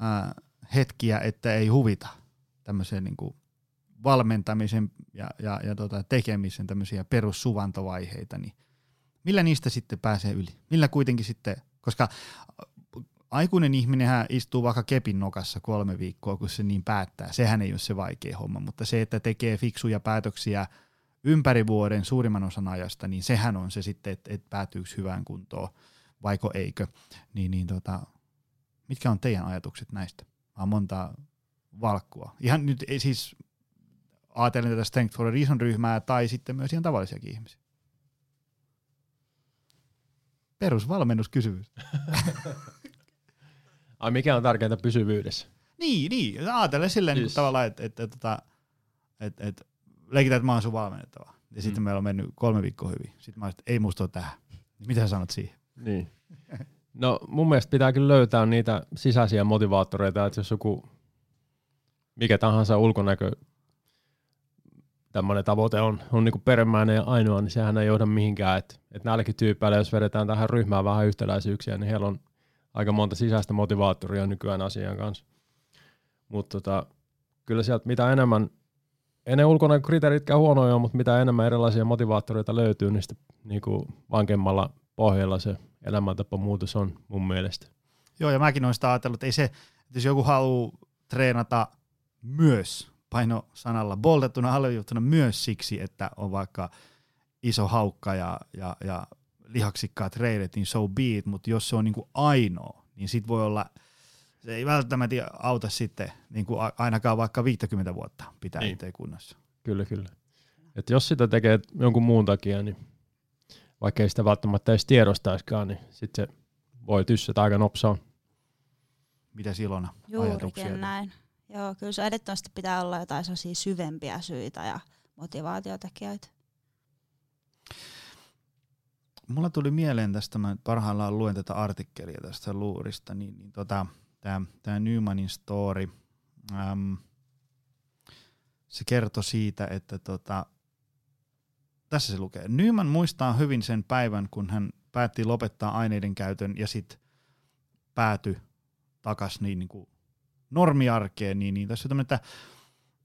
ää, hetkiä, että ei huvita tämmöisen niin kuin valmentamisen ja, ja, ja tota, tekemisen tämmöisiä perussuvantovaiheita, niin millä niistä sitten pääsee yli? Millä kuitenkin sitten, koska aikuinen ihminen istuu vaikka kepin nokassa kolme viikkoa, kun se niin päättää. Sehän ei ole se vaikea homma, mutta se, että tekee fiksuja päätöksiä ympäri vuoden suurimman osan ajasta, niin sehän on se sitten, että, että päätyykö hyvään kuntoon vaiko eikö. Niin, niin tota, mitkä on teidän ajatukset näistä? Vaan monta valkkua. Ihan nyt ei siis ajatellen tätä Strength for a Reason-ryhmää tai sitten myös ihan tavallisiakin ihmisiä. Perusvalmennuskysymys. [LAUGHS] Ai mikä on tärkeintä pysyvyydessä? Niin, niin. Ajattelen silleen niin tavallaan, että, että, että, että, että leikitään, että mä oon sun valmennettava. Ja mm. sitten meillä on mennyt kolme viikkoa hyvin. Sitten mä olisin, että ei musta ole tähän. Mitä sä sanot siihen? Niin. No mun mielestä pitää kyllä löytää niitä sisäisiä motivaattoreita, että jos joku mikä tahansa ulkonäkö tämmöinen tavoite on, on niin perimmäinen ja ainoa, niin sehän ei johda mihinkään. Että et näilläkin tyypeillä, jos vedetään tähän ryhmään vähän yhtäläisyyksiä, niin heillä on aika monta sisäistä motivaattoria nykyään asian kanssa. Mutta tota, kyllä sieltä mitä enemmän, ei ne ulkonäkökriteeritkään huonoja mutta mitä enemmän erilaisia motivaattoreita löytyy, niin sitten niin kuin vankemmalla pohjalla se elämäntapa muutos on mun mielestä. Joo, ja mäkin olen sitä ajatellut, että ei se, että jos joku haluaa treenata myös paino sanalla boltettuna alleviivattuna myös siksi, että on vaikka iso haukka ja, ja, ja lihaksikkaat reidet, niin so be it, mutta jos se on niin kuin ainoa, niin sit voi olla, se ei välttämättä auta sitten niin kuin ainakaan vaikka 50 vuotta pitää niin. itse kunnossa. Kyllä, kyllä. Et jos sitä tekee jonkun muun takia, niin vaikka ei sitä välttämättä edes tiedostaisikaan, niin sitten se voi tyssätä aika nopsaan. Mitä Juurikin ajatuksia? näin. Joo, kyllä se ehdottomasti pitää olla jotain sellaisia syvempiä syitä ja motivaatiotekijöitä. Mulla tuli mieleen tästä, mä parhaillaan luen tätä artikkelia tästä luurista, niin, niin tota, tämä Newmanin story, äm, se kertoi siitä, että tota, tässä se lukee. Newman muistaa hyvin sen päivän, kun hän päätti lopettaa aineiden käytön ja sitten päätyi takaisin niin, niin normiarkeen, niin, niin tässä on että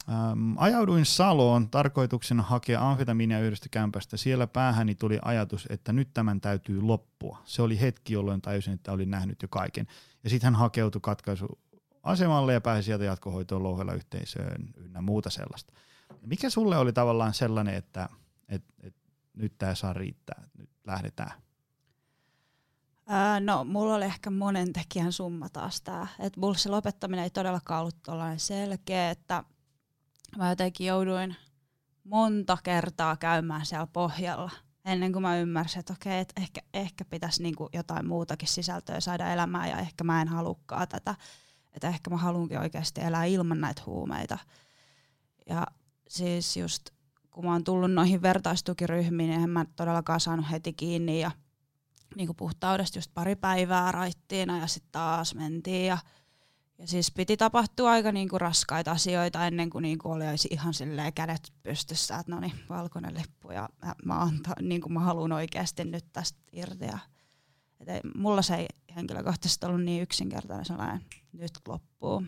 äm, ajauduin Saloon tarkoituksena hakea amfetamiinia yhdestä kämpästä. Siellä päähäni tuli ajatus, että nyt tämän täytyy loppua. Se oli hetki, jolloin tajusin, että olin nähnyt jo kaiken. Ja sitten hän hakeutui katkaisu asemalle ja pääsi sieltä jatkohoitoon louhella yhteisöön ynnä muuta sellaista. Mikä sulle oli tavallaan sellainen, että et, et, nyt tämä saa riittää, nyt lähdetään? no, mulla oli ehkä monen tekijän summa taas tää. Et mulla se lopettaminen ei todellakaan ollut selkeä, että mä jotenkin jouduin monta kertaa käymään siellä pohjalla ennen kuin mä ymmärsin, että okei, että ehkä, ehkä pitäisi niinku jotain muutakin sisältöä saada elämään ja ehkä mä en halukkaa tätä. Että ehkä mä haluankin oikeasti elää ilman näitä huumeita. Ja siis just kun mä oon tullut noihin vertaistukiryhmiin, niin en mä todellakaan saanut heti kiinni ja niin puhtaudesta just pari päivää raittiina ja sitten taas mentiin ja, ja siis piti tapahtua aika niin kuin raskaita asioita ennen kuin, niin kuin oli ihan silleen kädet pystyssä, että no niin, valkoinen lippu ja mä, mä, anta, niin kuin mä haluan oikeasti nyt tästä irti. Ja, et ei, mulla se ei henkilökohtaisesti ollut niin yksinkertainen sellainen, nyt loppuu.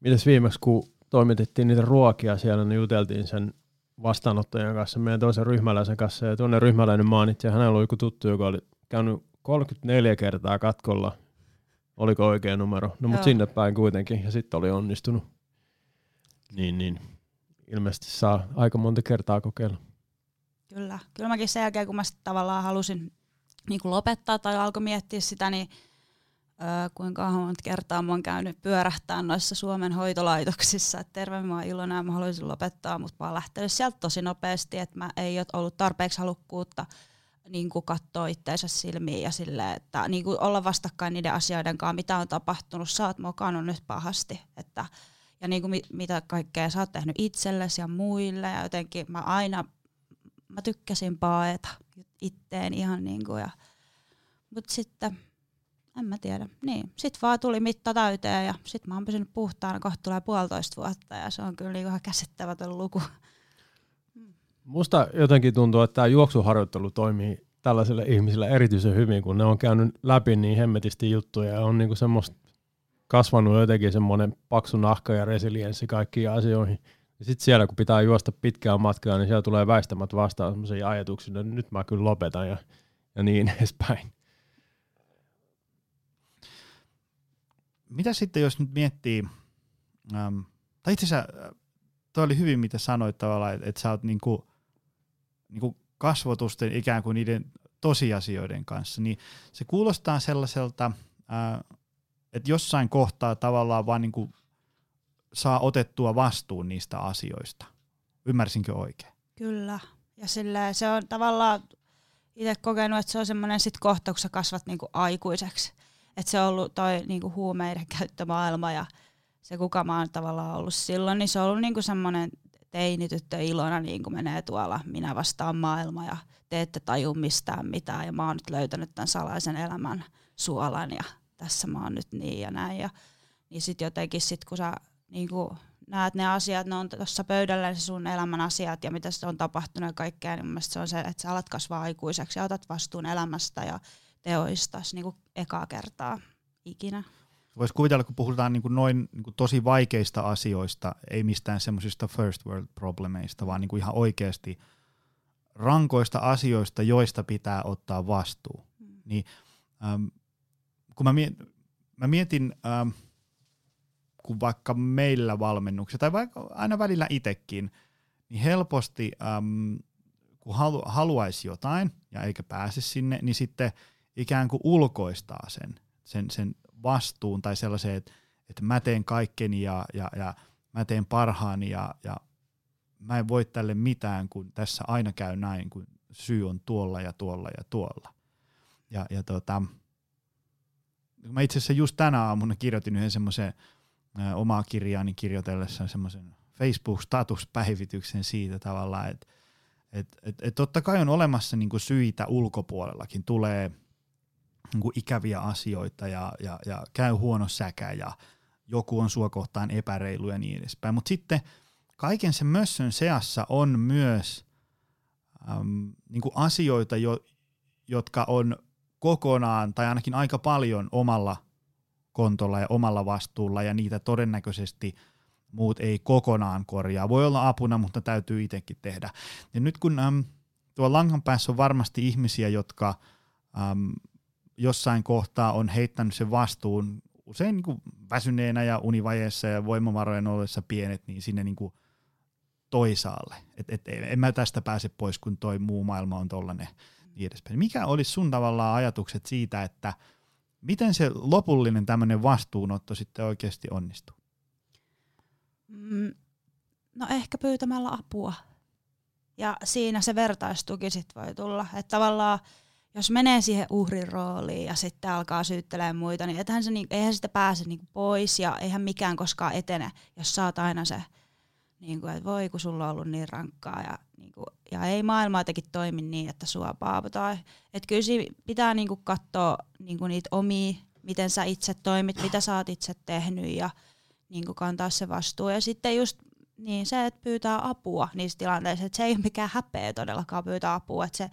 Mites viimeksi, kun toimitettiin niitä ruokia siellä, niin juteltiin sen vastaanottajan kanssa, meidän toisen ryhmäläisen kanssa, ja tuonne ryhmäläinen maanitsi, ja hänellä oli joku tuttu, joka oli käynyt 34 kertaa katkolla. Oliko oikea numero? No mutta sinne päin kuitenkin ja sitten oli onnistunut. Niin, niin. Ilmeisesti saa aika monta kertaa kokeilla. Kyllä. Kyllä mäkin sen jälkeen, kun mä tavallaan halusin niin kuin lopettaa tai alkoi miettiä sitä, niin öö, kuinka monta kertaa mä oon käynyt pyörähtää noissa Suomen hoitolaitoksissa, että terve mä oon iloinen ja mä haluaisin lopettaa, mutta mä oon lähtenyt sieltä tosi nopeasti, että mä ei ole ollut tarpeeksi halukkuutta niin kuin katsoa itteensä silmiin ja sille, että niin kuin olla vastakkain niiden asioiden kanssa, mitä on tapahtunut, sä oot mokannut nyt pahasti, että ja niin kuin mit, mitä kaikkea sä oot tehnyt itsellesi ja muille ja jotenkin mä aina, mä tykkäsin paeta itteen ihan niin kuin ja Mutta sitten, en mä tiedä. Niin, sitten vaan tuli mitta täyteen ja sitten mä oon pysynyt puhtaana, kohta tulee puolitoista vuotta ja se on kyllä niinku ihan käsittämätön luku. Musta jotenkin tuntuu, että tämä juoksuharjoittelu toimii tällaisille ihmisille erityisen hyvin, kun ne on käynyt läpi niin hemmetisti juttuja ja on niinku semmoista kasvanut jotenkin semmoinen paksu nahka ja resilienssi kaikkiin asioihin. Ja sitten siellä, kun pitää juosta pitkää matkaa, niin siellä tulee väistämät vastaan semmoisia ajatuksia, että nyt mä kyllä lopetan ja, ja niin [LAUGHS] edespäin. Mitä sitten, jos nyt miettii, ähm, tai itse asiassa toi oli hyvin, mitä sanoit tavallaan, että, että sä oot niinku, niinku kasvotusten ikään kuin niiden tosiasioiden kanssa, niin se kuulostaa sellaiselta, että jossain kohtaa tavallaan vaan niinku saa otettua vastuun niistä asioista. Ymmärsinkö oikein? Kyllä. Ja sillä se on tavallaan itse kokenut, että se on semmoinen sit kohta, kun sä kasvat niinku aikuiseksi. Että se on ollut toi niinku huumeiden käyttömaailma ja se kuka mä oon tavallaan ollut silloin, niin se on ollut niinku semmoinen teinityttö Ilona niin kuin menee tuolla minä vastaan maailma ja te ette taju mistään mitään ja mä oon nyt löytänyt tämän salaisen elämän suolan ja tässä mä oon nyt niin ja näin. Ja, niin sitten jotenkin sit kun sä niin kuin näet ne asiat, ne on tuossa pöydällä se sun elämän asiat ja mitä se on tapahtunut ja kaikkea, niin mun se on se, että sä alat kasvaa aikuiseksi ja otat vastuun elämästä ja teoista niin kuin ekaa kertaa ikinä. Voisi kuvitella, kun puhutaan niin kuin noin niin kuin tosi vaikeista asioista, ei mistään semmoisista first world problemeista, vaan niin kuin ihan oikeasti rankoista asioista, joista pitää ottaa vastuu. Mm. Niin, ähm, kun mä, mietin, mä mietin, ähm, kun vaikka meillä valmennuksia, tai vaikka aina välillä itsekin, niin helposti, ähm, kun halu, haluaisi jotain ja eikä pääse sinne, niin sitten ikään kuin ulkoistaa sen, sen, sen vastuun tai sellaiseen, että, että mä teen kaikkeni ja, ja, ja mä teen parhaani ja, ja mä en voi tälle mitään, kun tässä aina käy näin, kun syy on tuolla ja tuolla ja tuolla. Ja, ja tota, mä itse asiassa just tänä aamuna kirjoitin yhden semmoisen omaa kirjaani kirjoitellessa semmoisen Facebook-statuspäivityksen siitä tavallaan, että et, et, et totta kai on olemassa niinku syitä ulkopuolellakin, tulee niinku ikäviä asioita ja, ja, ja käy huono säkä ja joku on sua kohtaan epäreilu ja niin edespäin. Mutta sitten kaiken sen mössön seassa on myös äm, niinku asioita, jo, jotka on kokonaan tai ainakin aika paljon omalla kontolla ja omalla vastuulla ja niitä todennäköisesti muut ei kokonaan korjaa. Voi olla apuna, mutta täytyy itsekin tehdä. Ja nyt kun äm, tuo langan päässä on varmasti ihmisiä, jotka äm, jossain kohtaa on heittänyt sen vastuun usein niin kuin väsyneenä ja univajeessa ja voimavarojen ollessa pienet, niin sinne niin kuin toisaalle. Et, et, en mä tästä pääse pois, kun toi muu maailma on tollainen niin edespäin. Mikä olisi sun tavallaan ajatukset siitä, että – Miten se lopullinen tämmöinen vastuunotto sitten oikeasti onnistuu? Mm, no ehkä pyytämällä apua. Ja siinä se vertaistuki sitten voi tulla. Että tavallaan jos menee siihen uhrin rooliin ja sitten alkaa syyttelemään muita, niin eihän, se, eihän sitä pääse niinku pois ja eihän mikään koskaan etene, jos oot aina se niin kuin, että voi kun sulla on ollut niin rankkaa ja, niin kuin, ja ei maailma jotenkin toimi niin, että sua paavutaan. Että kyllä siinä pitää niin kuin, katsoa niin kuin niitä omia, miten sä itse toimit, mitä sä oot itse tehnyt ja niin kuin, kantaa se vastuu. Ja sitten just niin se, että pyytää apua niissä tilanteissa, että se ei ole mikään häpeä todellakaan pyytää apua, että se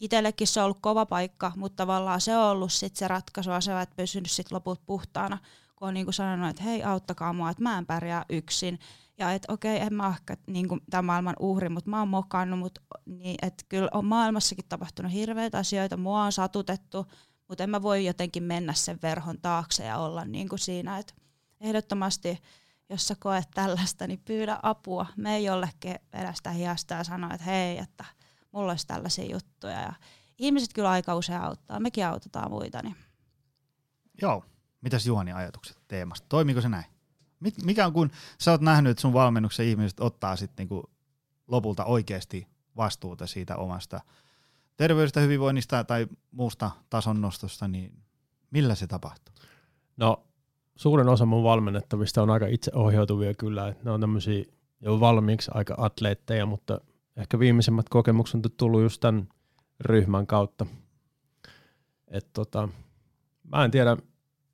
itsellekin se on ollut kova paikka, mutta tavallaan se on ollut sit se ratkaisu, se, että pysynyt sit loput puhtaana, kun on niin kuin sanonut, että hei auttakaa mua, että mä en pärjää yksin. Ja että okei, en mä ehkä niin tämän maailman uhri, mutta mä oon mokannut, mutta niin, että kyllä on maailmassakin tapahtunut hirveitä asioita, mua on satutettu, mutta en mä voi jotenkin mennä sen verhon taakse ja olla niin kuin siinä, että ehdottomasti jos sä koet tällaista, niin pyydä apua. Me ei jollekin edestä hiasta ja sano, että hei, että mulla olisi tällaisia juttuja. Ja ihmiset kyllä aika usein auttaa, mekin autetaan muita. Niin. Joo, mitäs Juhani ajatukset teemasta? Toimiko se näin? Mikä on, kun sä oot nähnyt, että sun valmennuksen ihmiset ottaa sitten niinku lopulta oikeasti vastuuta siitä omasta terveydestä, hyvinvoinnista tai muusta tason nostosta, niin millä se tapahtuu? No suurin osa mun valmennettavista on aika itseohjautuvia kyllä, että ne on tämmöisiä jo valmiiksi aika atleetteja, mutta ehkä viimeisimmät kokemukset on tullut just tämän ryhmän kautta. Et tota, mä en tiedä,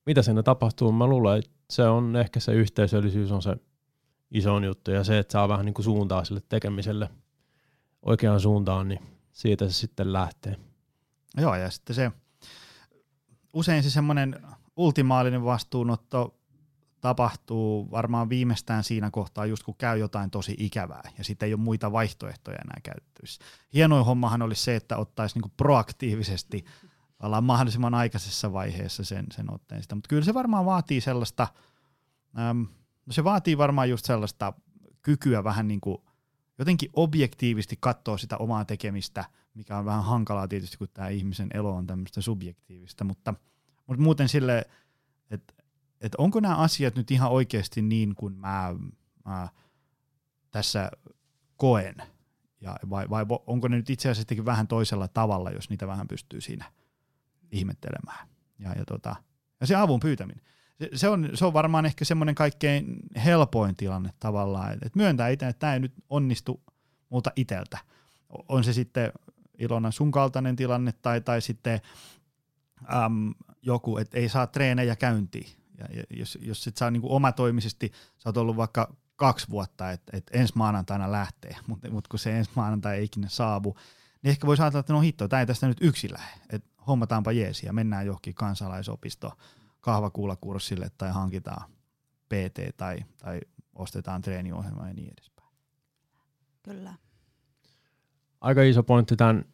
mitä siinä tapahtuu. Mä luulen, että se on ehkä se yhteisöllisyys on se iso juttu ja se, että saa vähän niin kuin suuntaa sille tekemiselle oikeaan suuntaan, niin siitä se sitten lähtee. Joo, ja sitten se usein se semmoinen ultimaalinen vastuunotto tapahtuu varmaan viimeistään siinä kohtaa, just kun käy jotain tosi ikävää, ja sitten ei ole muita vaihtoehtoja enää käytettävissä. Hienoin hommahan olisi se, että ottaisi niinku proaktiivisesti ollaan mahdollisimman aikaisessa vaiheessa sen, sen otteen sitä, mutta kyllä se varmaan vaatii sellaista, äm, no se vaatii varmaan just sellaista kykyä vähän niin kuin jotenkin objektiivisesti katsoa sitä omaa tekemistä, mikä on vähän hankalaa tietysti, kun tämä ihmisen elo on tämmöistä subjektiivista, mutta, mutta muuten sille, että että onko nämä asiat nyt ihan oikeasti niin kuin mä, mä tässä koen, ja vai, vai onko ne nyt itse asiassa vähän toisella tavalla, jos niitä vähän pystyy siinä ihmettelemään. Ja, ja, tota, ja se avun pyytäminen. Se, se, on, se on varmaan ehkä semmoinen kaikkein helpoin tilanne tavallaan, että myöntää itse, että tämä ei nyt onnistu multa iteltä. On se sitten Ilona sun kaltainen tilanne tai, tai sitten äm, joku, että ei saa treenejä käyntiin. Ja, ja jos, jos sit saa niinku omatoimisesti, sä oot ollut vaikka kaksi vuotta, että et ensi maanantaina lähtee, [LAUGHS] mutta mut kun se ensi maanantai ei ikinä saavu, niin ehkä voisi ajatella, että no hitto, tämä ei tästä nyt yksi lähde, että hommataanpa jeesi ja mennään johonkin kansalaisopisto kahvakuulakurssille tai hankitaan PT tai, tai ostetaan treeniohjelma ja niin edespäin. Kyllä. Aika iso pointti tämän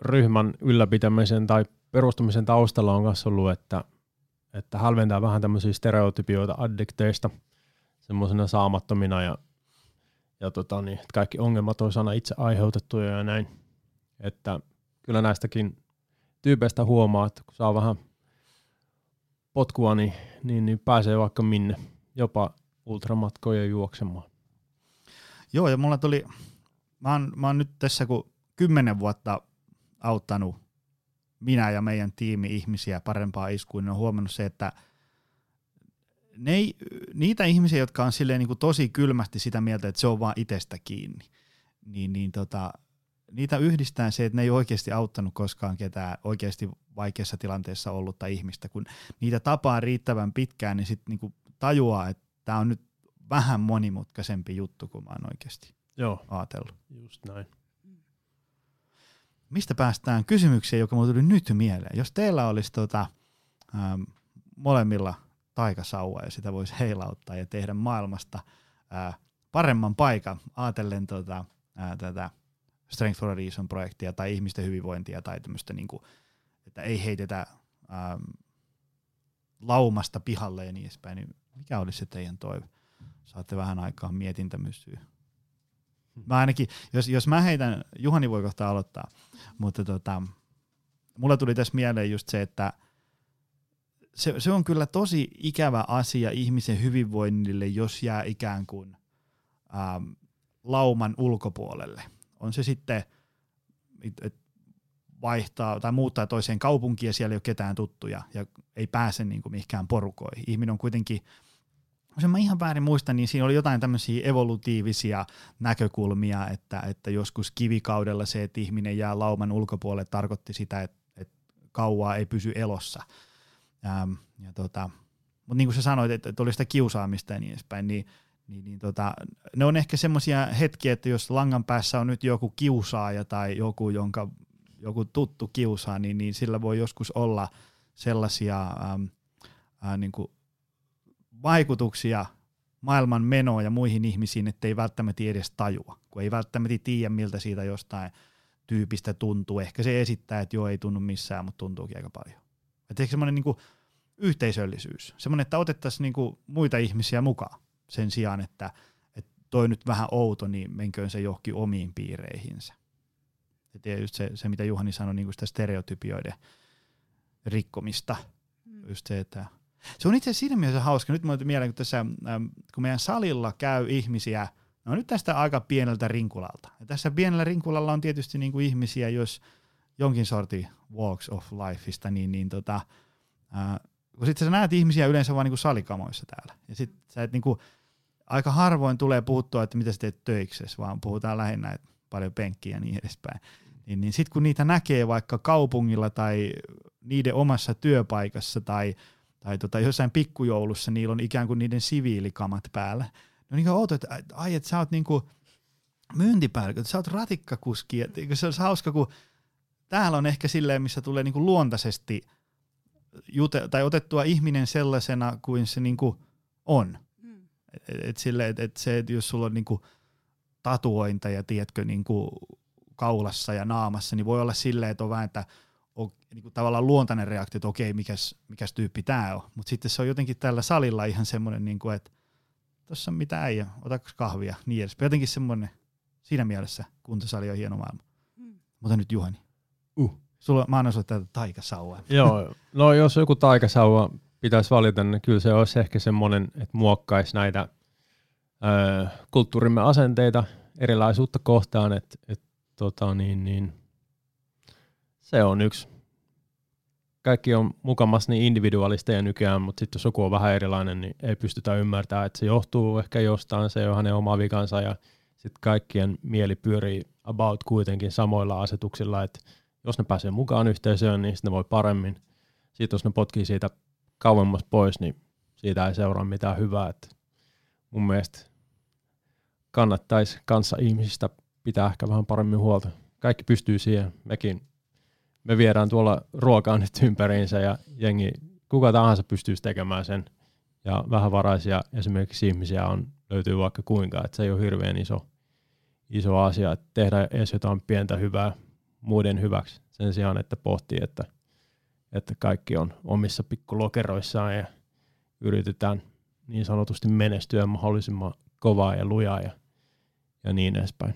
ryhmän ylläpitämisen tai perustamisen taustalla on myös ollut, että, että hälventää vähän tämmöisiä stereotypioita addikteista semmoisena saamattomina ja, ja tota niin, että kaikki ongelmat olisi aina itse aiheutettuja ja näin. Että kyllä näistäkin tyypeistä huomaa, että kun saa vähän potkua, niin, niin, niin pääsee vaikka minne, jopa ultramatkoja juoksemaan. Joo, ja mulla tuli, mä oon, mä oon nyt tässä kun kymmenen vuotta auttanut minä ja meidän tiimi ihmisiä parempaa iskuun, niin on huomannut se, että ne ei, niitä ihmisiä, jotka on silleen niin kuin tosi kylmästi sitä mieltä, että se on vaan itsestä kiinni, niin, niin tota, niitä yhdistää se, että ne ei oikeasti auttanut koskaan ketään oikeasti vaikeassa tilanteessa ollutta ihmistä. Kun niitä tapaa riittävän pitkään, niin sitten niinku tajuaa, että tämä on nyt vähän monimutkaisempi juttu kuin mä oon oikeasti Joo, ajatellut. just näin. Mistä päästään kysymykseen, joka mulle tuli nyt mieleen. Jos teillä olisi tota, ähm, molemmilla taikasauva ja sitä voisi heilauttaa ja tehdä maailmasta äh, paremman paikan, ajatellen tota, äh, tätä Strength for a Reason-projektia tai ihmisten hyvinvointia tai tämmöistä, niin kuin, että ei heitetä ähm, laumasta pihalle ja niin edespäin, niin mikä olisi se teidän toive? Saatte vähän aikaa mietintämyssyä. Mä ainakin, jos, jos mä heitän, Juhani voi kohta aloittaa, mutta tota, mulla tuli tässä mieleen just se, että se, se on kyllä tosi ikävä asia ihmisen hyvinvoinnille, jos jää ikään kuin ähm, lauman ulkopuolelle on se sitten, että vaihtaa tai muuttaa toiseen kaupunkiin ja siellä ei ole ketään tuttuja ja ei pääse niin kuin mihinkään porukoihin. Ihminen on kuitenkin, jos mä ihan väärin muistan, niin siinä oli jotain tämmöisiä evolutiivisia näkökulmia, että, että joskus kivikaudella se, että ihminen jää lauman ulkopuolelle, tarkoitti sitä, että, että kauaa ei pysy elossa. Ja, ja tota, mutta niin kuin sä sanoit, että, että oli sitä kiusaamista ja niin edespäin, niin – niin, niin tota, ne on ehkä semmoisia hetkiä, että jos langan päässä on nyt joku kiusaaja tai joku, jonka joku tuttu kiusaa, niin, niin sillä voi joskus olla sellaisia äm, ää, niin kuin vaikutuksia maailman menoon ja muihin ihmisiin, että ei välttämättä edes tajua, kun ei välttämättä tiedä, miltä siitä jostain tyypistä tuntuu. Ehkä se esittää, että joo, ei tunnu missään, mutta tuntuukin aika paljon. Että ehkä semmoinen niin yhteisöllisyys, semmoinen, että otettaisiin niin kuin muita ihmisiä mukaan sen sijaan, että, että toi nyt vähän outo, niin menköön se johonkin omiin piireihinsä. Ja tietysti se, se, mitä Juhani sanoi, niin sitä stereotypioiden rikkomista. Mm. Just se, että se on itse asiassa siinä mielessä hauska. Nyt mulle mieleen, kun, tässä, ähm, kun meidän salilla käy ihmisiä, no nyt tästä aika pieneltä rinkulalta. Ja tässä pienellä rinkulalla on tietysti niin kuin ihmisiä, jos jonkin sorti walks of lifeista, niin, niin tota, äh, kun sitten sä näet ihmisiä yleensä vain niin salikamoissa täällä. Ja sitten sä et niin kuin, aika harvoin tulee puhuttua, että mitä sä teet töiksessä, vaan puhutaan lähinnä, että paljon penkkiä ja niin edespäin. Niin, niin sitten kun niitä näkee vaikka kaupungilla tai niiden omassa työpaikassa tai, tai tota, jossain pikkujoulussa niillä on ikään kuin niiden siviilikamat päällä. No niin kuin että ai, että sä oot niin kuin myyntipäällikkö, sä oot ratikkakuski, että se olisi hauska, kun täällä on ehkä silleen, missä tulee niin kuin luontaisesti jute, tai otettua ihminen sellaisena kuin se niin kuin on. Hmm. Et, et sille, et, et se, että jos sulla on niin kuin tatuointeja, tiedätkö, niin kuin kaulassa ja naamassa, niin voi olla silleen, että on vähän, että on niin kuin tavallaan luontainen reaktio, että okei, mikäs, mikäs tyyppi tämä on. Mutta sitten se on jotenkin tällä salilla ihan semmoinen, niin kuin, että tuossa on mitä äijä, otaks kahvia, niin edes. Jotenkin semmoinen, siinä mielessä kuntosali on hieno maailma. Mm. Mutta nyt Juhani. Uh. Sulla, mä annan sulle tätä taikasauvaa. [LAUGHS] Joo, no jos joku taikasauva pitäisi valita, niin kyllä se olisi ehkä semmoinen, että muokkaisi näitä ö, kulttuurimme asenteita erilaisuutta kohtaan, että et, tota, niin, niin, se on yksi. Kaikki on mukamassa niin individualisteja nykyään, mutta sitten jos joku on vähän erilainen, niin ei pystytä ymmärtämään, että se johtuu ehkä jostain, se on hänen oma vikansa ja sitten kaikkien mieli pyörii about kuitenkin samoilla asetuksilla, että jos ne pääsee mukaan yhteisöön, niin sitten ne voi paremmin. Sitten jos ne potkii siitä kauemmas pois, niin siitä ei seuraa mitään hyvää. Että mun mielestä kannattaisi kanssa ihmisistä pitää ehkä vähän paremmin huolta. Kaikki pystyy siihen. Mekin, me viedään tuolla ruokaa nyt ympäriinsä ja jengi, kuka tahansa pystyisi tekemään sen. Ja vähävaraisia esimerkiksi ihmisiä on, löytyy vaikka kuinka, että se ei ole hirveän iso, iso asia, että tehdä edes jotain pientä hyvää muiden hyväksi sen sijaan, että pohtii, että, että kaikki on omissa pikkulokeroissaan ja yritetään niin sanotusti menestyä mahdollisimman kovaa ja lujaa ja, ja niin edespäin.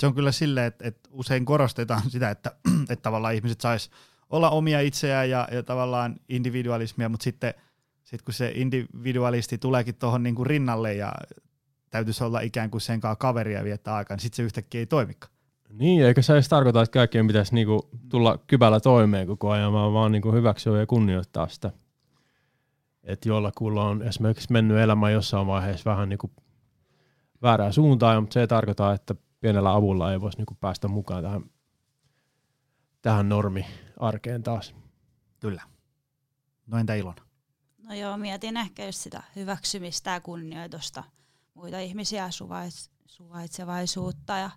Se on kyllä silleen, että, että usein korostetaan sitä, että, [CLEARS THROAT] että tavallaan ihmiset sais olla omia itseään ja, ja tavallaan individualismia, mutta sitten sit kun se individualisti tuleekin tuohon niin rinnalle ja täytyisi olla ikään kuin sen kanssa kaveria viettää aikaa, niin sitten se yhtäkkiä ei toimikaan. Niin, eikä se edes tarkoita, että kaikkien pitäisi niinku tulla kypällä toimeen koko ajan, vaan vaan niinku hyväksyä ja kunnioittaa sitä. Että jollakulla on esimerkiksi mennyt elämä jossain vaiheessa vähän niinku väärään suuntaan, mutta se ei tarkoita, että pienellä avulla ei voisi niinku päästä mukaan tähän, tähän normi-arkeen taas. Kyllä. No entä Ilona? No joo, mietin ehkä just sitä hyväksymistä ja kunnioitusta, muita ihmisiä, suvaitsevaisuutta ja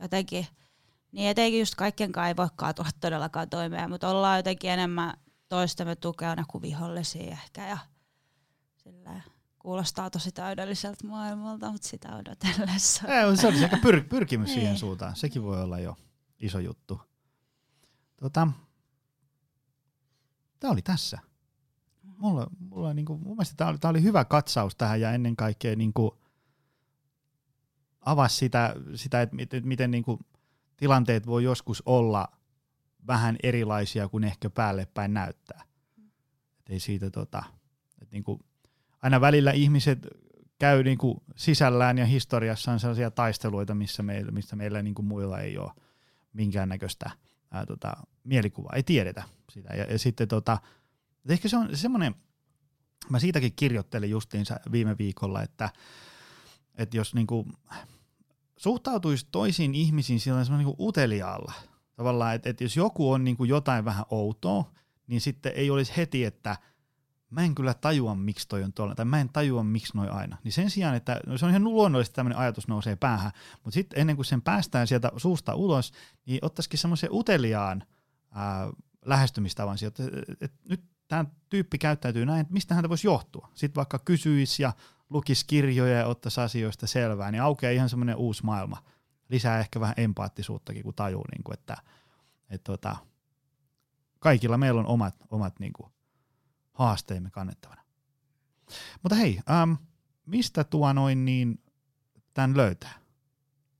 jotenkin, niin etenkin just kaikkien kai ei voikaan tulla todellakaan toimeen, mutta ollaan jotenkin enemmän toistamme tukena kuin vihollisia ehkä ja sillä kuulostaa tosi täydelliseltä maailmalta, mutta sitä odotellessa. Ei, se olisi ehkä pyr- pyrkimys siihen niin. suuntaan. Sekin voi olla jo iso juttu. Tota, tämä oli tässä. Mulla, mulla niinku, mun mielestä tämä oli, oli hyvä katsaus tähän ja ennen kaikkea niinku, avasi sitä, sitä että miten, miten niin kuin tilanteet voi joskus olla vähän erilaisia kuin ehkä päälle päin näyttää. Et ei siitä tota, et niin kuin, aina välillä ihmiset käy niin kuin sisällään ja historiassa on sellaisia taisteluita, missä meillä, missä meillä niin kuin muilla ei ole minkäännäköistä ää, tota, mielikuvaa, ei tiedetä sitä. Ja, ja sitten tota, ehkä se on semmoinen, mä siitäkin kirjoittelin justiinsa viime viikolla, että että jos niinku suhtautuisi toisiin ihmisiin sillä niinku uteliaalla, tavallaan, että, että jos joku on niinku jotain vähän outoa, niin sitten ei olisi heti, että mä en kyllä tajua, miksi toi on tuolla, tai mä en tajua, miksi noi aina. Niin sen sijaan, että no se on ihan luonnollisesti tämmöinen ajatus nousee päähän, mutta sitten ennen kuin sen päästään sieltä suusta ulos, niin ottaisikin semmoisen uteliaan ää, lähestymistavan sieltä, että, että nyt tämä tyyppi käyttäytyy näin, että mistä häntä voisi johtua. Sitten vaikka kysyisi ja lukisi kirjoja ja ottaisi asioista selvää, niin aukeaa ihan semmoinen uusi maailma. Lisää ehkä vähän empaattisuuttakin, kun tajuu, niin kuin, että, että tota, kaikilla meillä on omat, omat niin kuin, haasteemme kannettavana. Mutta hei, ähm, mistä tuo noin niin tämän löytää?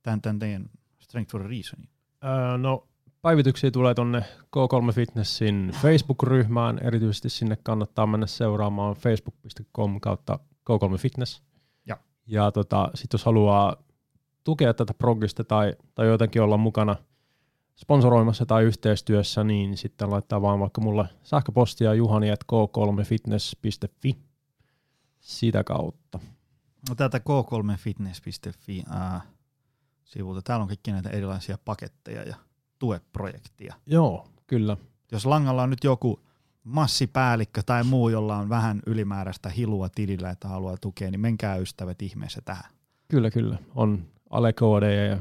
Tämän, tämän teidän Strength for a Reasonin? Öö, no päivityksiä tulee tuonne K3 Fitnessin Facebook-ryhmään, erityisesti sinne kannattaa mennä seuraamaan facebook.com kautta K3 Fitness. Ja, ja tota, sitten jos haluaa tukea tätä progista tai, tai jotenkin olla mukana sponsoroimassa tai yhteistyössä, niin sitten laittaa vaan vaikka mulle sähköpostia juhani.k3fitness.fi sitä kautta. No tätä k3fitness.fi äh, sivulta, täällä on kaikki näitä erilaisia paketteja ja tueprojektia. Joo, kyllä. Jos langalla on nyt joku massipäällikkö tai muu, jolla on vähän ylimääräistä hilua tilillä, että haluaa tukea, niin menkää ystävät ihmeessä tähän. Kyllä, kyllä. On alekoodeja ja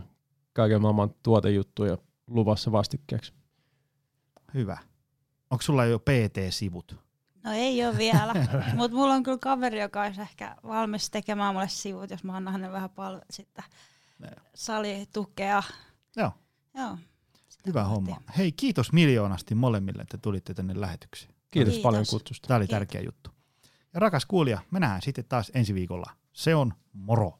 kaiken maailman tuotejuttuja luvassa vastikkeeksi. Hyvä. Onko sulla jo PT-sivut? No ei ole vielä, [LAUGHS] mutta mulla on kyllä kaveri, joka olisi ehkä valmis tekemään mulle sivut, jos mä annan hänelle vähän paljon sitten salitukea. Joo. Joo. Hyvä homma. Hei, kiitos miljoonasti molemmille, että tulitte tänne lähetykseen. Kiitos, Kiitos. paljon kutsusta. Tämä oli Kiitos. tärkeä juttu. Ja rakas kuulija, me nähdään sitten taas ensi viikolla. Se on moro.